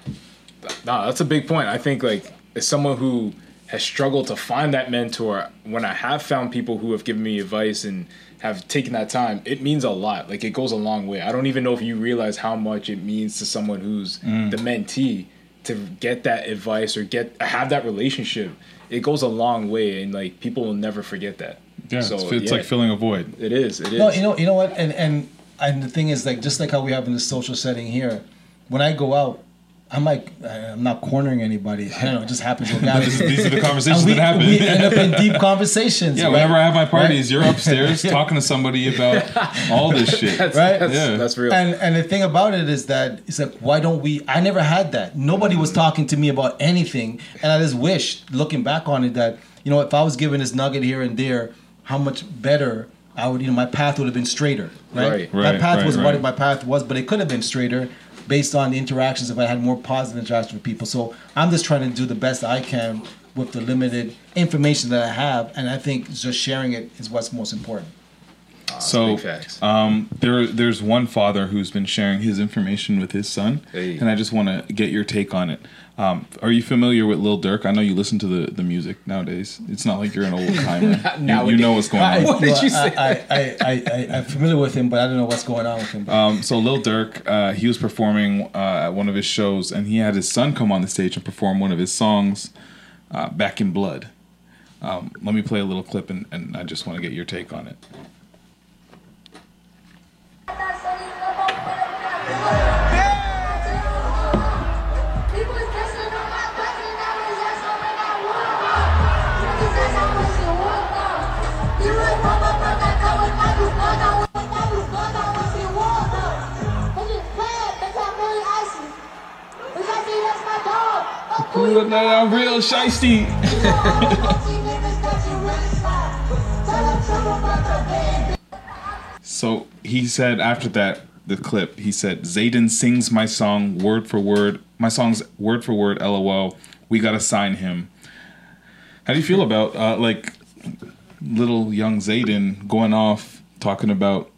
No, that's a big point. I think like as someone who has struggled to find that mentor, when I have found people who have given me advice and have taken that time, it means a lot. Like it goes a long way. I don't even know if you realize how much it means to someone who's the mentee to get that advice or get have that relationship. It goes a long way, and like people will never forget that. Yeah, So, it's, it's yeah. like filling a void. It is. It is. no, you know, you know what, and and and the thing is, like, just like how we have in the social setting here, when I go out. I'm like, I'm not cornering anybody. I don't know. It just happens organically. These are the conversations we, that happen. we end up in deep conversations. yeah, right? whenever I have my parties, Right? you're upstairs talking to somebody about all this shit. that's, right? That's, Yeah. that's real. And and the thing about it is that it's like, why don't we? I never had that. Nobody was talking to me about anything, and I just wish, looking back on it, that you know, if I was given this nugget here and there, how much better I would. You know, my path would have been straighter. Right. Right, my path right, was right. what my path was, but it could have been straighter based on the interactions if I had more positive interactions with people. So I'm just trying to do the best I can with the limited information that I have, and I think just sharing it is what's most important. So um, there, there's one father who's been sharing his information with his son, Hey. and I just want to get your take on it. Um, are you familiar with Lil Durk? I know you listen to the, the music nowadays. It's not like you're an old timer. you, you know what's going on. What did you say? I, I, I, I, I'm familiar with him, but I don't know what's going on with him. Um, so Lil Durk, uh, he was performing uh, at one of his shows, and he had his son come on the stage and perform one of his songs, uh, "Back in Blood." Um, let me play a little clip, and, and I just want to get your take on it. I'm real shiesty. So he said after that, the clip, he said, Zayden sings my song word for word. My song's word for word, lol. We gotta sign him. How do you feel about, uh, like, little young Zayden going off talking about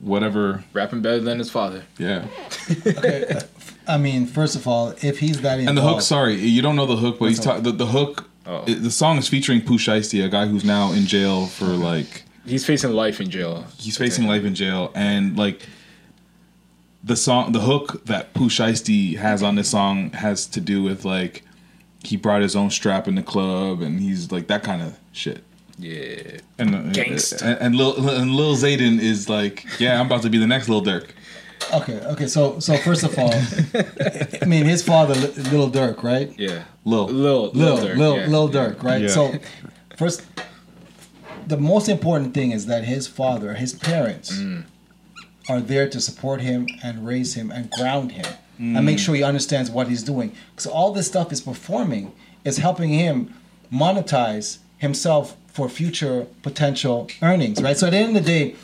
whatever? Rapping better than his father. Yeah. I mean, first of all, if he's that involved, And the hook, sorry, you don't know the hook, but he's ta- the, the hook. Oh. it- the song is featuring Pooh Shiesty, a guy who's now in jail for like He's facing life in jail. he's facing life in jail, and like the song, the hook that Pooh Shiesty has on this song has to do with like he brought his own strap in the club, and he's like that kind of shit. Yeah. And uh, Gangsta. and, and Lil and Lil Zayden is like, yeah, I'm about to be the next Lil Durk. Okay, okay. So, so first of all, I mean, his father, Li- Little Durk, right? Yeah. Lil. Lil. Lil, Durk, Lil, yeah. Lil Durk, right? Yeah. So, first, the most important thing is that his father, his parents, Mm. are there to support him and raise him and ground him and Mm. make sure he understands what he's doing. Because all this stuff is performing is helping him monetize himself for future potential earnings, right? So at the end of the day,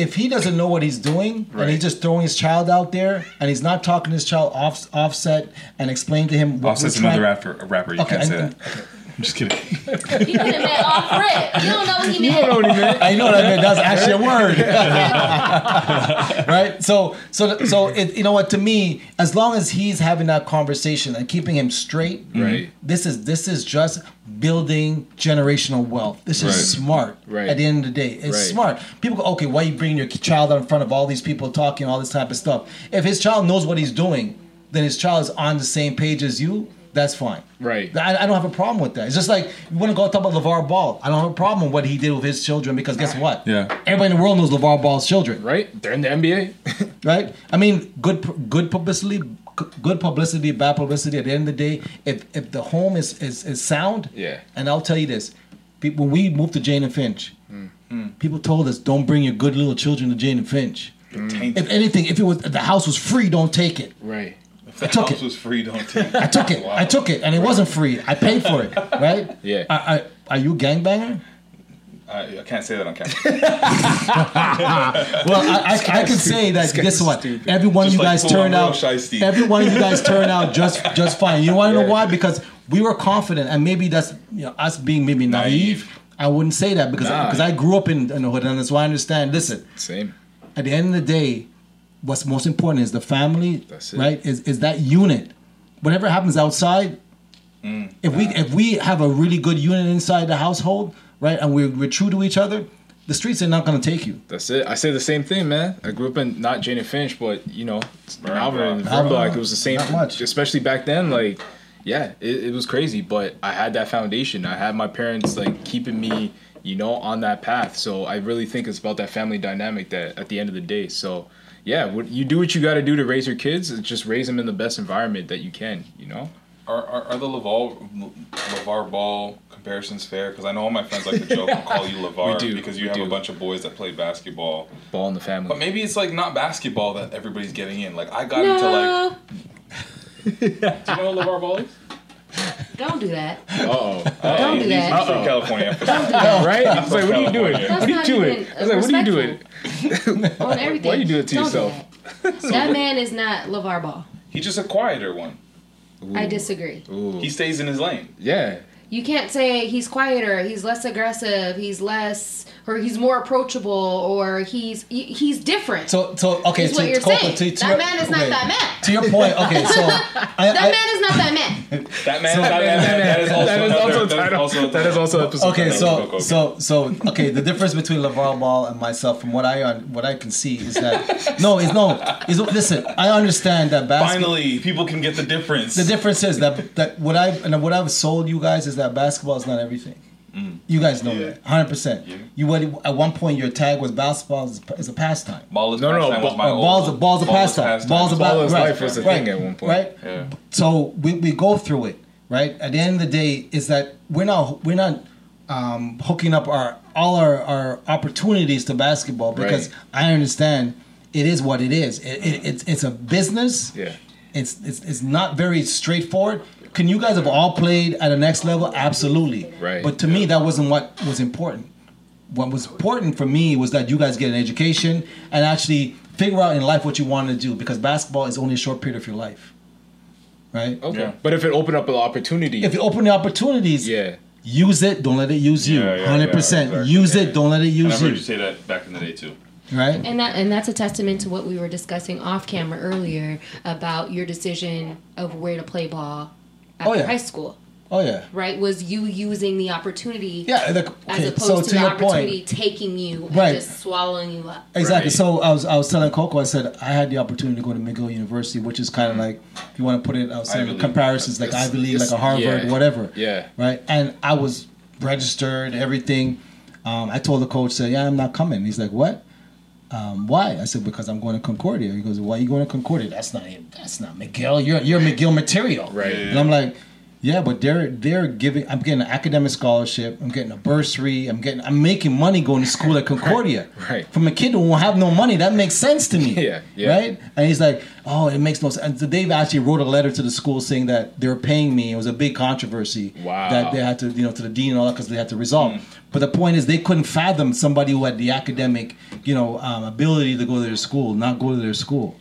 if he doesn't know what he's doing and he's just throwing his child out there and he's not talking to his child off, offset and explain to him what Offset's we're trying- another rapper. A rapper. You Okay, can't say and- that. I'm just kidding. He could have meant off rip. You don't know what he meant. I know that man, that's actually a word, right? So, so, so it, you know what? To me, as long as he's having that conversation and keeping him straight, Right. This is this is just building generational wealth. This is Right. smart. Right. At the end of the day, it's Right. smart. People go, okay, why are you bringing your child out in front of all these people talking all this type of stuff? If his child knows what he's doing, then his child is on the same page as you. That's fine. Right. I, I don't have a problem with that. It's just like you want to go talk about LaVar Ball. I don't have a problem with what he did with his children because guess what? Yeah. Everybody in the world knows LaVar Ball's children, Right? They're in the NBA. right? I mean, good good publicity, g- good publicity, bad publicity. At the end of the day, if if the home is is, is sound, Yeah. And I'll tell you this: pe- when we moved to Jane and Finch, Hmm. people told us don't bring your good little children to Jane and Finch. If anything, if it was if the house was free, don't take it. right. The took house it. was free. Don't take. I took it. I took it, and it wasn't free. I paid for it, right? Yeah. I, I, are you a gangbanger? I, I can't say that on camera. Well, I, I, I can say that. Guess what? Every one of you like guys turned out. Every one of you guys turned out just just fine. You want to know why? Because we were confident, and maybe that's you know us being maybe naive. Naive. I wouldn't say that because Nah. because I grew up in, in the hood, and that's why I understand. Listen, Same. at the end of the day, what's most important is the family, That's it. right? Is is that unit. Whatever happens outside, Mm. if we if we have a really good unit inside the household, right, and we're, we're true to each other, the streets are not going to take you. That's it. I say the same thing, man. I grew up in not Jane and Finch, but you know, Malvern and Malvern. It was the same. Not much. Especially back then, like, yeah, it, it was crazy. But I had that foundation. I had my parents like keeping me, you know, on that path. So I really think it's about that family dynamic. That at the end of the day, so yeah, what, you do what you got to do to raise your kids. Just raise them in the best environment that you can. You know. Are, are, are the Laval LaVar Ball comparisons fair? Because I know all my friends like to joke and call you LaVar do, because you have do. a bunch of boys that play basketball. Ball in the family. But maybe it's like not basketball that everybody's getting in. Like I got into like. Do you know what LaVar Ball is? don't do that. oh. Don't do He's that. from California. right? I was like, what are you doing? That's What are you doing? I was like, what are you doing? On everything. Why are you do it to Don't yourself? that. That man is not LaVar Ball. He's just a quieter one. I disagree. He stays in his lane. Yeah. You can't say he's quieter, he's less aggressive, he's less, or he's more approachable, or he's he- he's different. So, so okay, Is to, what you're Coco, saying. to, to That your- man is not okay. that man. To your point, okay, so I, that I- man is not that man. That man, that, man, that is also That is another- also that is title. also That is also episode. Okay, title. so so so okay. The difference between LaVar Ball and myself, from what I what I can see, is that no, is no, is listen. I understand that basketball. Finally, people can get the difference. The difference is that that what I and what I've sold you guys is that basketball is not everything. You guys know that, hundred percent. You what at one point your tag was basketball is, is a pastime. Ball is No, no, pastime was ball- my Or old- balls, balls a ball is pastime. Balls a Ball ba- is right, life was a right, thing at one point. right? Yeah. So we, we go through it, right? At the end of the day, is that we're not we're not um, hooking up our all our, our opportunities to basketball because Right. I understand it is what it is. It, it, it's it's a business. Yeah. It's, it's it's not very straightforward. Can you guys have all played at a next level? Absolutely. Right. But to me, that wasn't what was important. What was important for me was that you guys get an education and actually figure out in life what you want to do because basketball is only a short period of your life. Right? Okay. Yeah. But if it opened up an opportunity, If you open the opportunities, yeah. use it, don't let it use you. Yeah, yeah, 100%. yeah, exactly. Use it, don't let it And use I've heard you. you say that back in the day too. Right? And that and that's a testament to what we were discussing off camera earlier about your decision of where to play ball after Oh, yeah. high school. Oh, yeah. Right? Was you using the opportunity Yeah, the, as okay, opposed so to, to the your opportunity point. taking you and Right. just swallowing you up. Exactly. Right. So I was I was telling Coco, I said I had the opportunity to go to McGill University, which is kind of like if you want to put it, I was saying Ivy League. comparisons like It's- Ivy League, like a Harvard, yeah. whatever. Yeah. Right. And I was registered, everything. Um, I told the coach, said, "Yeah, I'm not coming." He's like, "What? Um, why?" I said, "Because I'm going to Concordia." He goes, "Why are you going to Concordia? That's not that's not McGill. You're you're McGill material." Right. And I'm like. Yeah, but they're they're giving. I'm getting an academic scholarship. I'm getting a bursary. I'm getting. I'm making money going to school at Concordia. Right. From a kid who won't have no money, that makes sense to me. Yeah, yeah. Right. And he's like, "Oh, it makes no sense." And Dave actually wrote a letter to the school saying that they were paying me. It was a big controversy. Wow. That they had to, you know, to the dean and all that because they had to resolve. But the point is, they couldn't fathom somebody who had the academic, you know, um, ability to go to their school, not go to their school.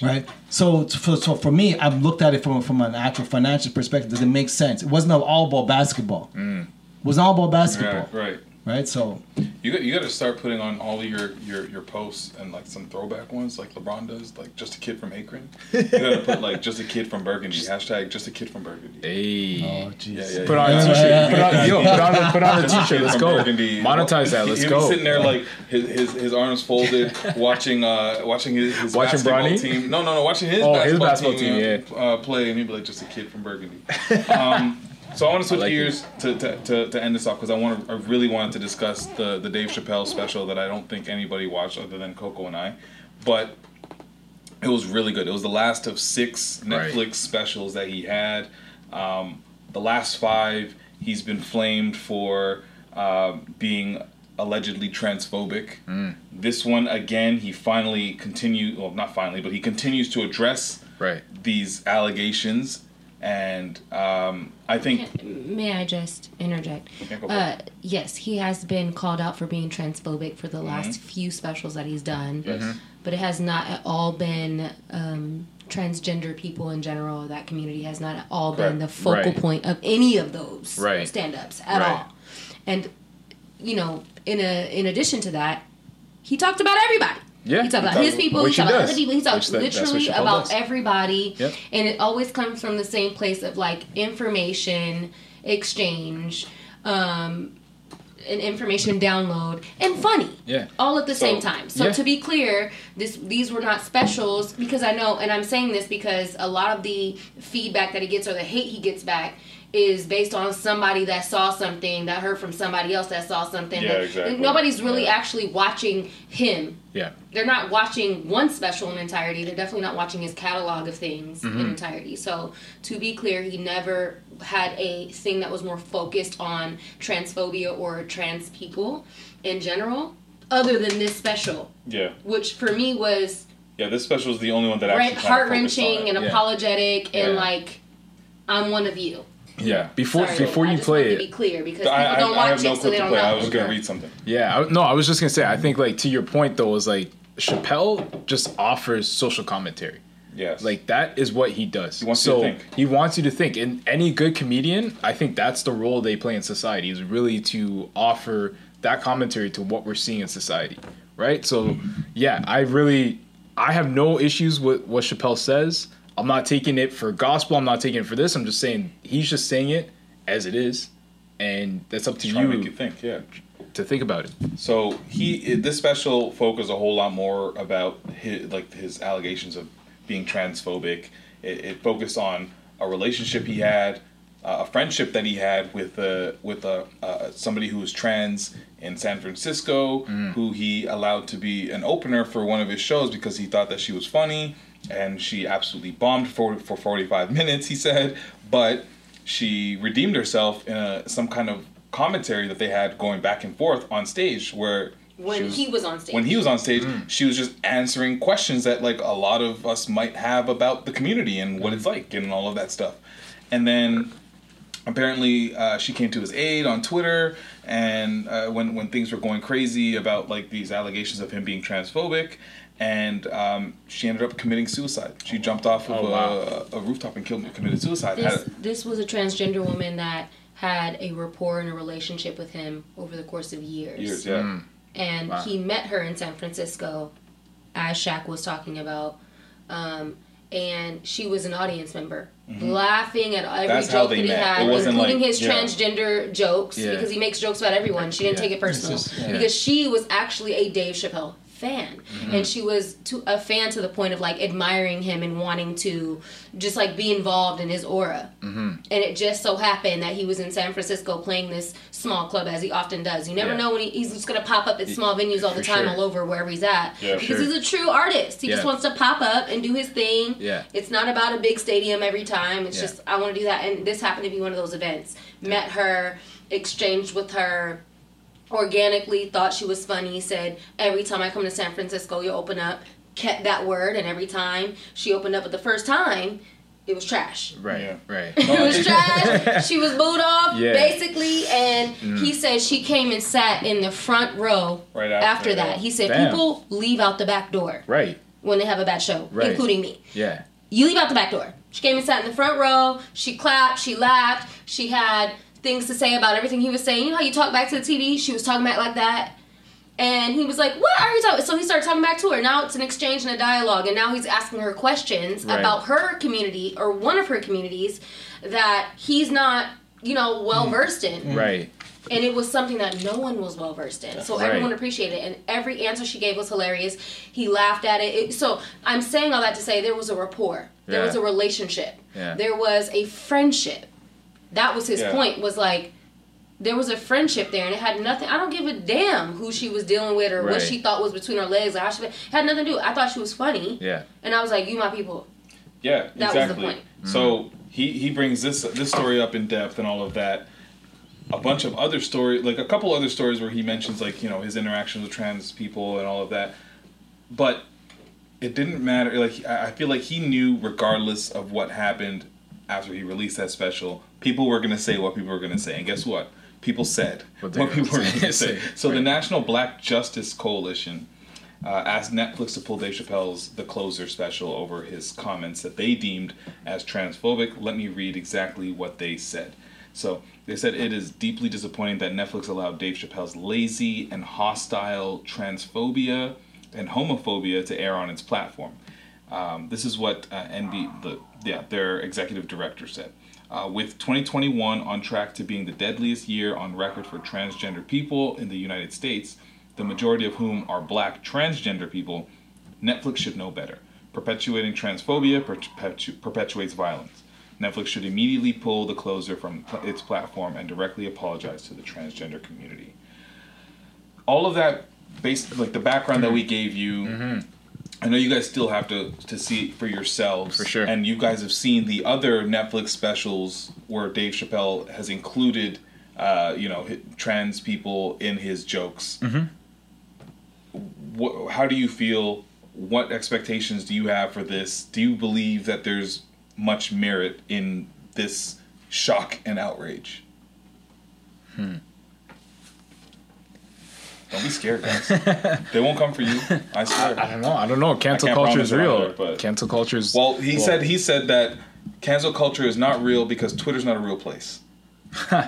Right. So, for, so for me, I've looked at it from from an actual financial perspective. Does it make sense? It wasn't all about basketball. It wasn't all about basketball. Right, right. Right. So You got you got to start putting on all your, your your posts and like some throwback ones like LeBron does, like just a kid from Akron. You got to put like just a kid from Burgundy hashtag just a kid from Burgundy. Hey. Oh, jeez. Yeah, yeah, Put on a Yeah, t-shirt. Put on, yo, put on, a, put on a t-shirt. Let's go. Burgundy. Monetize that. Let's He'll go. be sitting there like his his, his arms folded, watching uh watching his, his Watching basketball Bronny? team. No, no, no, watching his Oh, basketball his basketball team, team, you know, uh, play, and he'd be like just a kid from Burgundy. Um, so I want to switch like gears to, to, to, to end this off because I want to I really wanted to discuss the the Dave Chappelle special that I don't think anybody watched other than Coco and I, but it was really good. It was the last of six Right. Netflix specials that he had. Um, the last five, he's been flamed for uh, being allegedly transphobic. Mm. This one, again, he finally continued, well, not finally, but he continues to address Right. these allegations. And um, I think, May I just interject? Yeah, go for Uh, yes, he has been called out for being transphobic for the Mm-hmm. last few specials that he's done, but it has not at all been um, transgender people in general. That community has not at all been the focal Right. point of any of those Right. stand-ups at Right. all. And you know, in a in addition to that, he talked about everybody. Yeah, he talked about his people. He talked about other people. He Which that- literally about does. everybody, Yep. and it always comes from the same place of like information exchange, um, and information download, and funny. Yeah. all at the same time. So Yeah. to be clear, this these were not specials because I know, and I'm saying this because a lot of the feedback that he gets or the hate he gets back is based on somebody that saw something that heard from somebody else that saw something. Yeah, that- exactly. Nobody's really Yeah. actually watching him. Yeah. They're not watching one special in entirety. They're definitely not watching his catalog of things in Mhm. entirety. So to be clear, he never had a thing that was more focused on transphobia or trans people in general, other than this special, Yeah. which for me was Yeah, this special is the only one that actually heart focused on wrenching it. and Yeah. apologetic and like, I'm one of you. Yeah. Before Sorry, before I you just play wanted it, to be clear because I- people I- don't I watch have no it, so clip they to don't play. know. I was gonna read something. Yeah, I, no, I was just gonna say. I think like to your point though is like Chappelle just offers social commentary. Yes, like that is what he does. He wants you so to think. He wants you to think. And any good comedian, I think that's the role they play in society is really to offer that commentary to what we're seeing in society, right? So, yeah, I really I have no issues with what Chappelle says. I'm not taking it for gospel. I'm not taking it for this. I'm just saying he's just saying it as it is, and that's up to Trying you, to think. Yeah. to think about it. So he this special focused a whole lot more about his like his allegations of being transphobic. It, it focused on a relationship he had, uh, a friendship that he had with uh, with uh, uh, somebody who was trans in San Francisco, who he allowed to be an opener for one of his shows because he thought that she was funny, and she absolutely bombed for for forty five minutes. He said, but she redeemed herself in a, some kind of commentary that they had going back and forth on stage where When was- he was on stage. when he was on stage she was just answering questions that like a lot of us might have about the community and what it's like and all of that stuff and then apparently uh, she came to his aid on twitter and uh, when, when things were going crazy about like these allegations of him being transphobic and um, she ended up committing suicide. She jumped off of Oh, wow. a, a rooftop and killed, committed suicide. This Had- this was a transgender woman that had a rapport and a relationship with him over the course of years. Years, yeah. Mm. And Wow. he met her in San Francisco, as Shaq was talking about. Um, and she was an audience member, Mhm. laughing at every That's joke that he met. had, including like- his yeah. transgender jokes, Yeah. because he makes jokes about everyone. She didn't Yeah. take it personal just- yeah. because she was actually a Dave Chappelle fan, Mhm. and she was to a fan to the point of like admiring him and wanting to just like be involved in his aura. Mm-hmm. And it just so happened that he was in San Francisco playing this small club as he often does. You never Yeah. know when he, he's just gonna pop up at small venues all the time, sure. all over wherever he's at. Yeah, because sure. he's a true artist. He just wants to pop up and do his thing. Yeah. It's not about a big stadium every time. It's Yeah. just I want to do that, and this happened to be one of those events. Met her, exchanged with her, organically thought she was funny. Said every time I come to San Francisco, you open up. Kept that word, and every time she opened up, but the first time it was trash. Right, right. it was trash. She was booed off, Yeah. basically, and Mm. he said she came and sat in the front row Right after, after, that. yeah. He said Damn. people leave out the back door Right, when they have a bad show, Right. including me. yeah. You leave out the back door. She came and sat in the front row. She clapped. She laughed. She had things to say about everything he was saying. You know how you talk back to the TV? She was talking back like that. And he was like, What are you talking? So he started talking back to her. Now it's an exchange and a dialogue. And now he's asking her questions Right. about her community or one of her communities that he's not, you know, well mm. versed in. Mm. Right. And it was something that no one was well versed in. So Right. everyone appreciated it. And every answer she gave was hilarious. He laughed at it. it. So I'm saying all that to say there was a rapport. There Yeah. was a relationship. Yeah. There was a friendship. That was his Yeah. point, was like there was a friendship there and it had nothing I don't give a damn who she was dealing with or what she thought was between her legs or how she it had nothing to do. I thought she was funny. Yeah. And I was like, You my people. Yeah, That was the exactly. point. So he he brings this this story up in depth and all of that. A bunch of other stories, like a couple other stories where he mentions like you know his interactions with trans people and all of that, but it didn't matter. Like I feel like he knew regardless of what happened after he released that special, people were gonna say what people were gonna say, and guess what? People said What what, people were were gonna say. say. So the National Black Justice Coalition uh, asked Netflix to pull Dave Chappelle's The Closer special over his comments that they deemed as transphobic. Let me read exactly what they said. So they said it is deeply disappointing that Netflix allowed Dave Chappelle's lazy and hostile transphobia and homophobia to air on its platform. Um, this is what uh, NB, the yeah, their executive director said. Uh, with 2021 on track to being the deadliest year on record for transgender people in the United States, the majority of whom are black transgender people, Netflix should know better. Perpetuating transphobia perpetu- perpetuates violence. Netflix should immediately pull the closer from pl- its platform and directly apologize to the transgender community. All of that, based like the background that we gave you, I know you guys still have to to see it for yourselves. For sure. And you guys have seen the other Netflix specials where Dave Chappelle has included, uh, you know, trans people in his jokes. What, how do you feel? What expectations do you have for this? Do you believe that there's much merit in this shock and outrage? Hmm. Don't be scared, guys. they won't come for you. I swear. I don't know. I don't know. Cancel culture is real. either, but- Cancel culture is Well, he said he said that cancel culture is not real because Twitter's not a real place.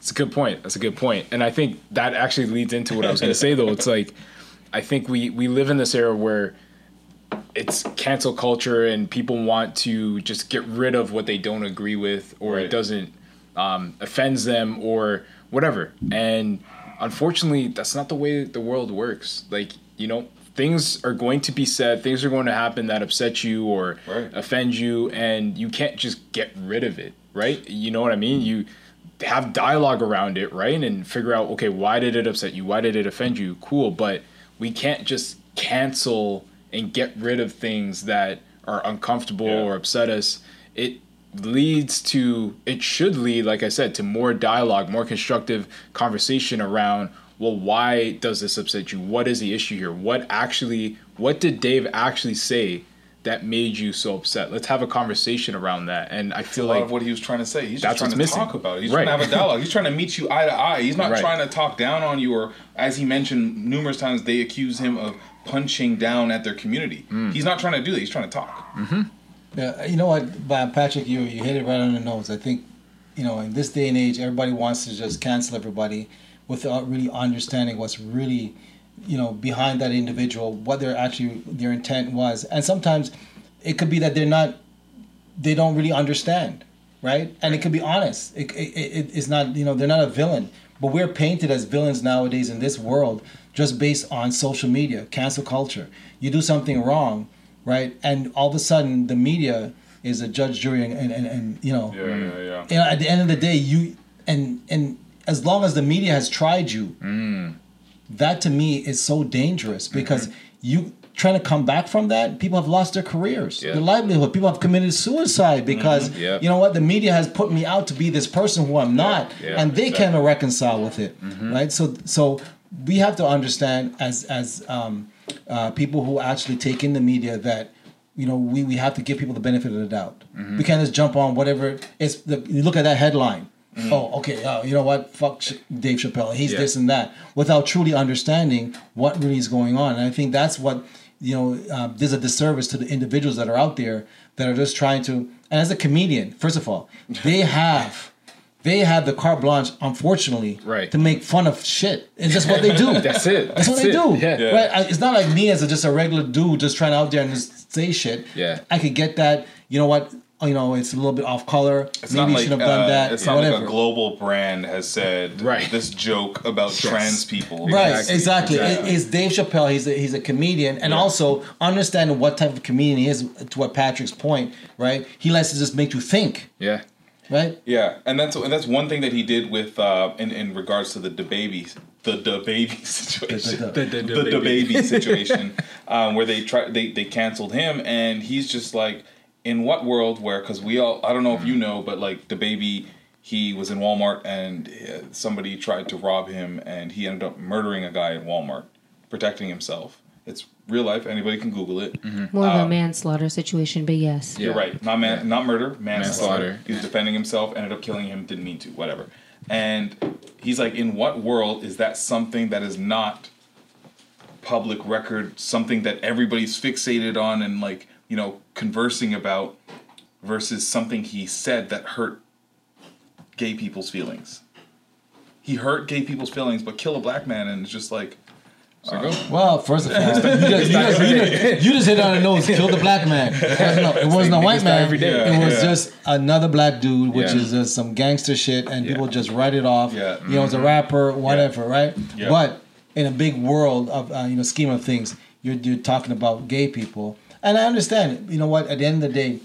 It's a good point. That's a good point. And I think that actually leads into what I was going to say, though. It's like, I think we, we live in this era where it's cancel culture and people want to just get rid of what they don't agree with or it doesn't um, offends them or whatever. And unfortunately, that's not the way the world works. Like, you know, things are going to be said, things are going to happen that upset you or Right. offend you, and you can't just get rid of it, right? You know what I mean? You have dialogue around it, right? And figure out, okay, why did it upset you? Why did it offend you? Cool, but we can't just cancel and get rid of things that are uncomfortable Yeah. or upset us. It leads to it should lead like i said to more dialogue more constructive conversation around well why does this upset you what is the issue here what actually what did dave actually say that made you so upset let's have a conversation around that and i feel like what he was trying to say. He's just That's trying what's to missing. talk about it. He's Right. trying to have a dialogue. He's trying to meet you eye to eye. He's not Right. trying to talk down on you or, as he mentioned numerous times, they accuse him of punching down at their community. Mm. He's not trying to do that. He's trying to talk. Yeah, you know what, Patrick, you you hit it right on the nose. I think, you know, in this day and age, everybody wants to just cancel everybody without really understanding what's really, you know, behind that individual, what their actually their intent was, and sometimes it could be that they're not, they don't really understand, right? And it could be honest. It, it it's not, you know, they're not a villain, but we're painted as villains nowadays in this world just based on social media, cancel culture. You do something wrong right? And all of a sudden, the media is a judge, jury, and and, and, and you know, Yeah, yeah, yeah. you know, at the end of the day, you and and as long as the media has tried you, mm. that to me is so dangerous mm-hmm. because you trying to come back from that. People have lost their careers, Yeah. their livelihood. People have committed suicide mm-hmm. because Yep. you know what, the media has put me out to be this person who I'm not, yeah, and they exactly. can't reconcile with it, mm-hmm. right? So so we have to understand as as um, uh, people who actually take in the media that you know we, we have to give people the benefit of the doubt. We can't just jump on whatever it's. The, you look at that headline. Oh, okay. Uh, you know what? Fuck Dave Chappelle. He's Yeah. this and that, without truly understanding what really is going on. And I think that's what you know. Uh, there's a disservice to the individuals that are out there that are just trying to. And as a comedian, first of all, they have they have the carte blanche, unfortunately, Right. to make fun of shit. It's just what they do. That's it. That's, what That's they do. Yeah. Yeah. Right? I- It's not like me as a, just a regular dude just trying out there and just say shit. Yeah. I could get that. You know what? You know, it's a little bit off color. It's Maybe you like should have done uh, that. It's not whatever. like a global brand has said Right. this joke about trans people. Right, Exactly, exactly. exactly. It- It's Dave Chappelle. He's a, he's a comedian, and also understanding what type of comedian he is. To what Patrick's point, right? He likes to just make you think, yeah right? Yeah, and that's and that's one thing that he did with uh, in in regards to the the baby the the baby situation The- the- the the, the baby. baby situation um, where they try they they canceled him and he's just like in what world where because we all I don't know if you know but like the baby he was in Walmart and uh, somebody tried to rob him and he ended up murdering a guy at Walmart protecting himself. It's real life. Anybody can Google it. More of Um, a manslaughter situation, but yes. You're right. Not man, not murder, manslaughter. Manslaughter. He was defending himself, ended up killing him, didn't mean to, whatever. And he's like, in what world is that something that is not public record, something that everybody's fixated on and like, you know, conversing about versus something he said that hurt gay people's feelings. He hurt gay people's feelings, but kill a black man, and it's just like. Uh, Well, first of all, you just, you, just, you, just, you just hit on the nose. Kill the black man. It wasn't a, a white man. every day. It was Yeah. just another black dude, which Yeah. is just some gangster shit, and people just write it off. Yeah. Mm-hmm. You know, it's a rapper, whatever, right? Yeah. But in a big world of uh, you know scheme of things, you're you're talking about gay people, and I understand. You know what? At the end of the day,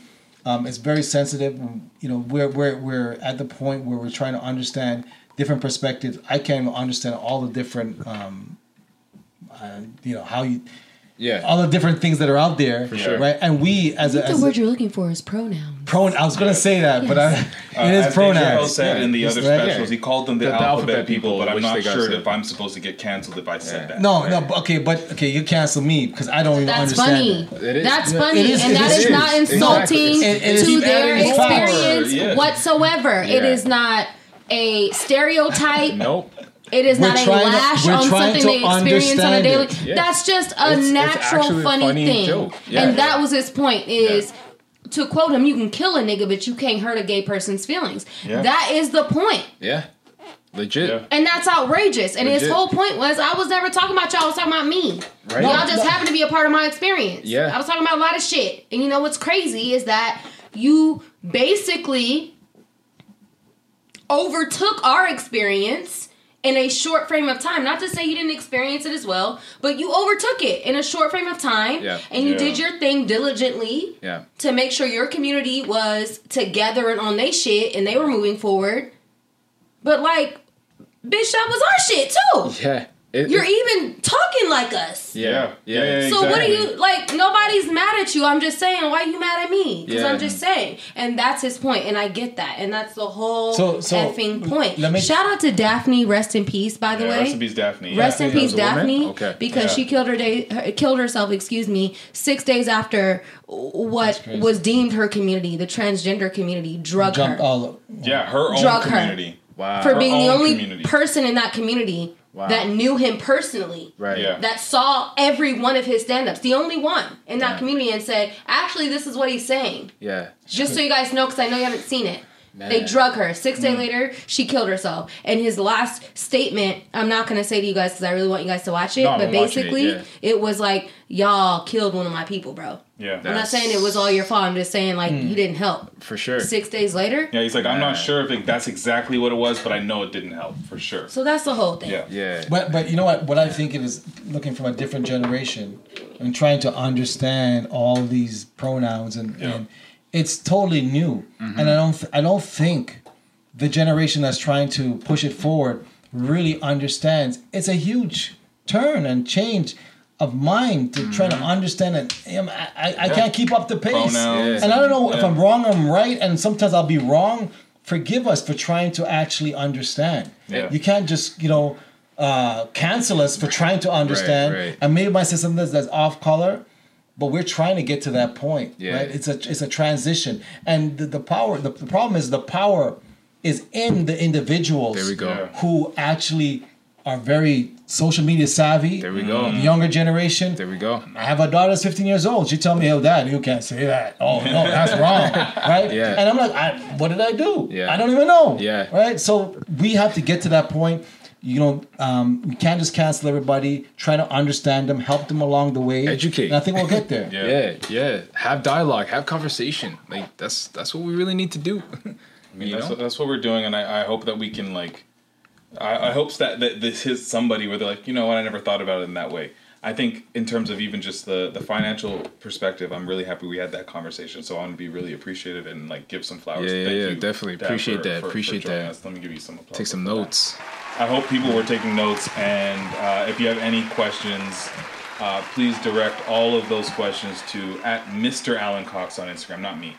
um, it's very sensitive. You know, we're we're we're at the point where we're trying to understand different perspectives. I can't even understand all the different. Um, uh, you know how you Yeah. all the different things that are out there, sure. right? And we as I a, think the as word a you're looking for is pronoun. pronoun. I was gonna say that, but I, it Uh, is as Dave Chappelle pronouns. said in the It's other right? specials, he called them the, The- the alphabet, alphabet people, people, but I'm not sure if I'm supposed to get canceled if I said that. No, no, but- okay, but okay, you cancel me because I don't even That's understand. funny. it. It is. That's It funny, is- and it that is. is not insulting It- it is to their experience whatsoever. It Yeah. is not a stereotype. Nope. It is We're not a trying to- lash on something they experience on a daily. Yeah. That's just a It's- it's natural, actually a funny, funny thing. joke. Yeah. And that was his point. Is to quote him, "You can kill a nigga, but you can't hurt a gay person's feelings." Yeah. That is the point. Yeah. Legit. Yeah. And that's outrageous. And his whole point was, I was never talking about y'all. I was talking about me. Right. Y'all just happened to be a part of my experience. Yeah. I was talking about a lot of shit. And you know what's crazy is that you basically overtook our experience in a short frame of time. Not to say you didn't experience it as well, but you overtook it in a short frame of time. Yeah. And you Yeah. did your thing diligently Yeah. to make sure your community was together and on their shit and they were moving forward. But like, bitch, that was our shit too. Yeah. It- You're it- even talking like us. yeah. Yeah. Yeah. Yeah, yeah, So what are you like? Nobody's mad at you. I'm just saying, why are you mad at me? Because Yeah. I'm just saying, and that's his point, and I get that, and that's the whole So- so, effing mm, point. let me- Shout out to Daphne, rest in peace. By the Yeah, way, rest in peace, Daphne. Rest in peace, was a woman? Daphne. Okay. Because Yeah. she killed her day, her, killed herself. Excuse me. Six days after what was deemed her community, the transgender community, drug Jumped her all. Yeah, her own Drug her. community. Wow. for her being the only community. person in that community Wow. that knew him personally right. Yeah. that saw every one of his stand-ups the only one in that Yeah. community and said actually this is what he's saying Yeah. just so you guys know because i know you haven't seen it they drug her six days hmm. later she killed herself and his last statement i'm not going to say to you guys because i really want you guys to watch it No, I'm but watching it, basically yeah. it was like y'all killed one of my people bro Yeah. i'm not saying it was all your fault i'm just saying like hmm. you didn't help For sure. six days later Yeah, he's like, I'm not sure if it, that's exactly what it was, but I know it didn't help for sure. so that's the whole thing Yeah. Yeah. But but you know what? What I think it is looking from a different generation and trying to understand all these pronouns and, Yeah. and it's totally new. Mm-hmm. And I don't th- I don't think the generation that's trying to push it forward really understands. It's a huge turn and change of mind to try Mm-hmm. to understand it. I, I, I can't keep up the pace. Pronouns. And I don't know if I'm wrong or I'm right, and sometimes I'll be wrong. Forgive us for trying to actually understand. Yeah. You can't just, you know, uh, cancel us for trying to understand. right. And maybe my system that's, that's off color, but we're trying to get to that point. Yeah. Right? It's a it's a transition, and the, the power. The, the problem is the power is in the individuals. There we go. Who actually are very social media savvy. There we go. The younger generation. There we go. I have a daughter that's 15 years old. She tell me, "Oh, Dad, you can't say that. Oh no, that's wrong." Right? Yeah. And I'm like, I, "What did I do? Yeah. I don't even know." Yeah. Right. So we have to get to that point. You know, um, we can't just cancel everybody. Try to understand them, help them along the way. Educate. And I think we'll get there. Yeah. Yeah. Yeah. Have dialogue. Have conversation. Like that's that's what we really need to do. I mean, You that's, know? what, that's what we're doing, and I, I hope that we can like. I, I hope that, that this is somebody where they're like, you know what, I never thought about it in that way. I think in terms of even just the the financial perspective, I'm really happy we had that conversation. So I want to be really appreciative and like give some flowers. Yeah, yeah, Thank yeah, you, definitely. Dad, Appreciate for- that, for- for appreciate joining that. us. Let me give you some applause. Take some notes. that. Notes. I hope people were taking notes, and uh, if you have any questions, uh, please direct all of those questions to at Mr. Alan Cox on Instagram, not me.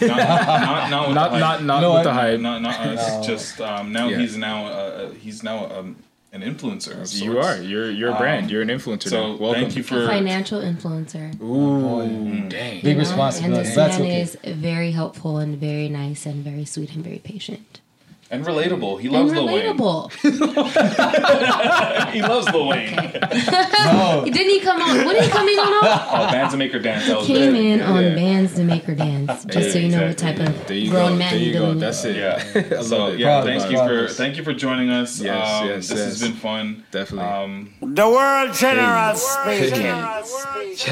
Not, not, not, with Not the hype. not not No, with I- the hype. Not, not us. Just um, now Yeah. he's now uh, he's now um, an influencer. of you are. You're you're a brand. You're an influencer. So now. Welcome. thank you for financial influencer Ooh, dang. Big And responsibility. this That's man okay. is very helpful and very nice and very sweet and very patient. And relatable. He And loves Lil Wayne. relatable. he loves Lil Wayne. Didn't he come on? What did he come in on? Oh, Bands to Make Her Dance. That was Came good. in on bands to make her dance, just so you know what type of There you grown go. man There you you go. dealing That's it. Yeah. I so love it. yeah, Proud thank of you us. for thank you for joining us. Yes, um, yes, this has yes. been fun. Definitely. Um, The world general speaking.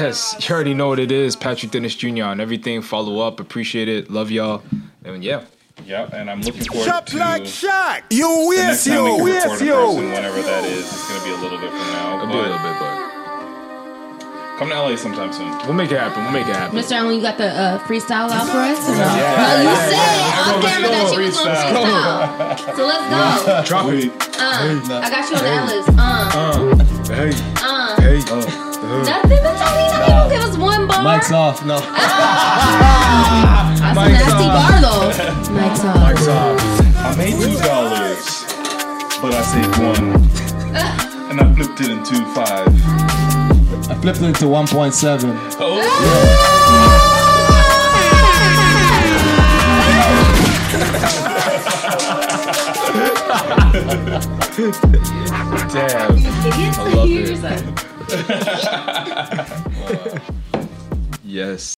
Yes, you already know what it is. Patrick Dennis Jr. on everything. Follow up. Appreciate it. Love y'all. And yeah. Yeah, and I'm looking forward Shop to like Shaq. You the next waste time we you, can waste record in person, you. whenever that is. It's gonna be a little bit from now. It'll be a little bit, but come to LA sometime soon. we'll make it happen. We'll make it happen. Mr. Allen, you got the uh, freestyle out for us? or no? Yeah. No, you Yeah, said yeah. off camera that you was going to freestyle. So let's go. Drop it. Uh, I got you on the Atlas. Uh, Hey. uh. Hey. Nothing but Tony. Not even give us one bar. Mike's off. No. That's a nasty off. bar though. Mike's off. Mike's off. I made two dollars, but I saved one, and I flipped it into five. I flipped it to 1.7. Oh! Damn. Idiots. love it. Yes.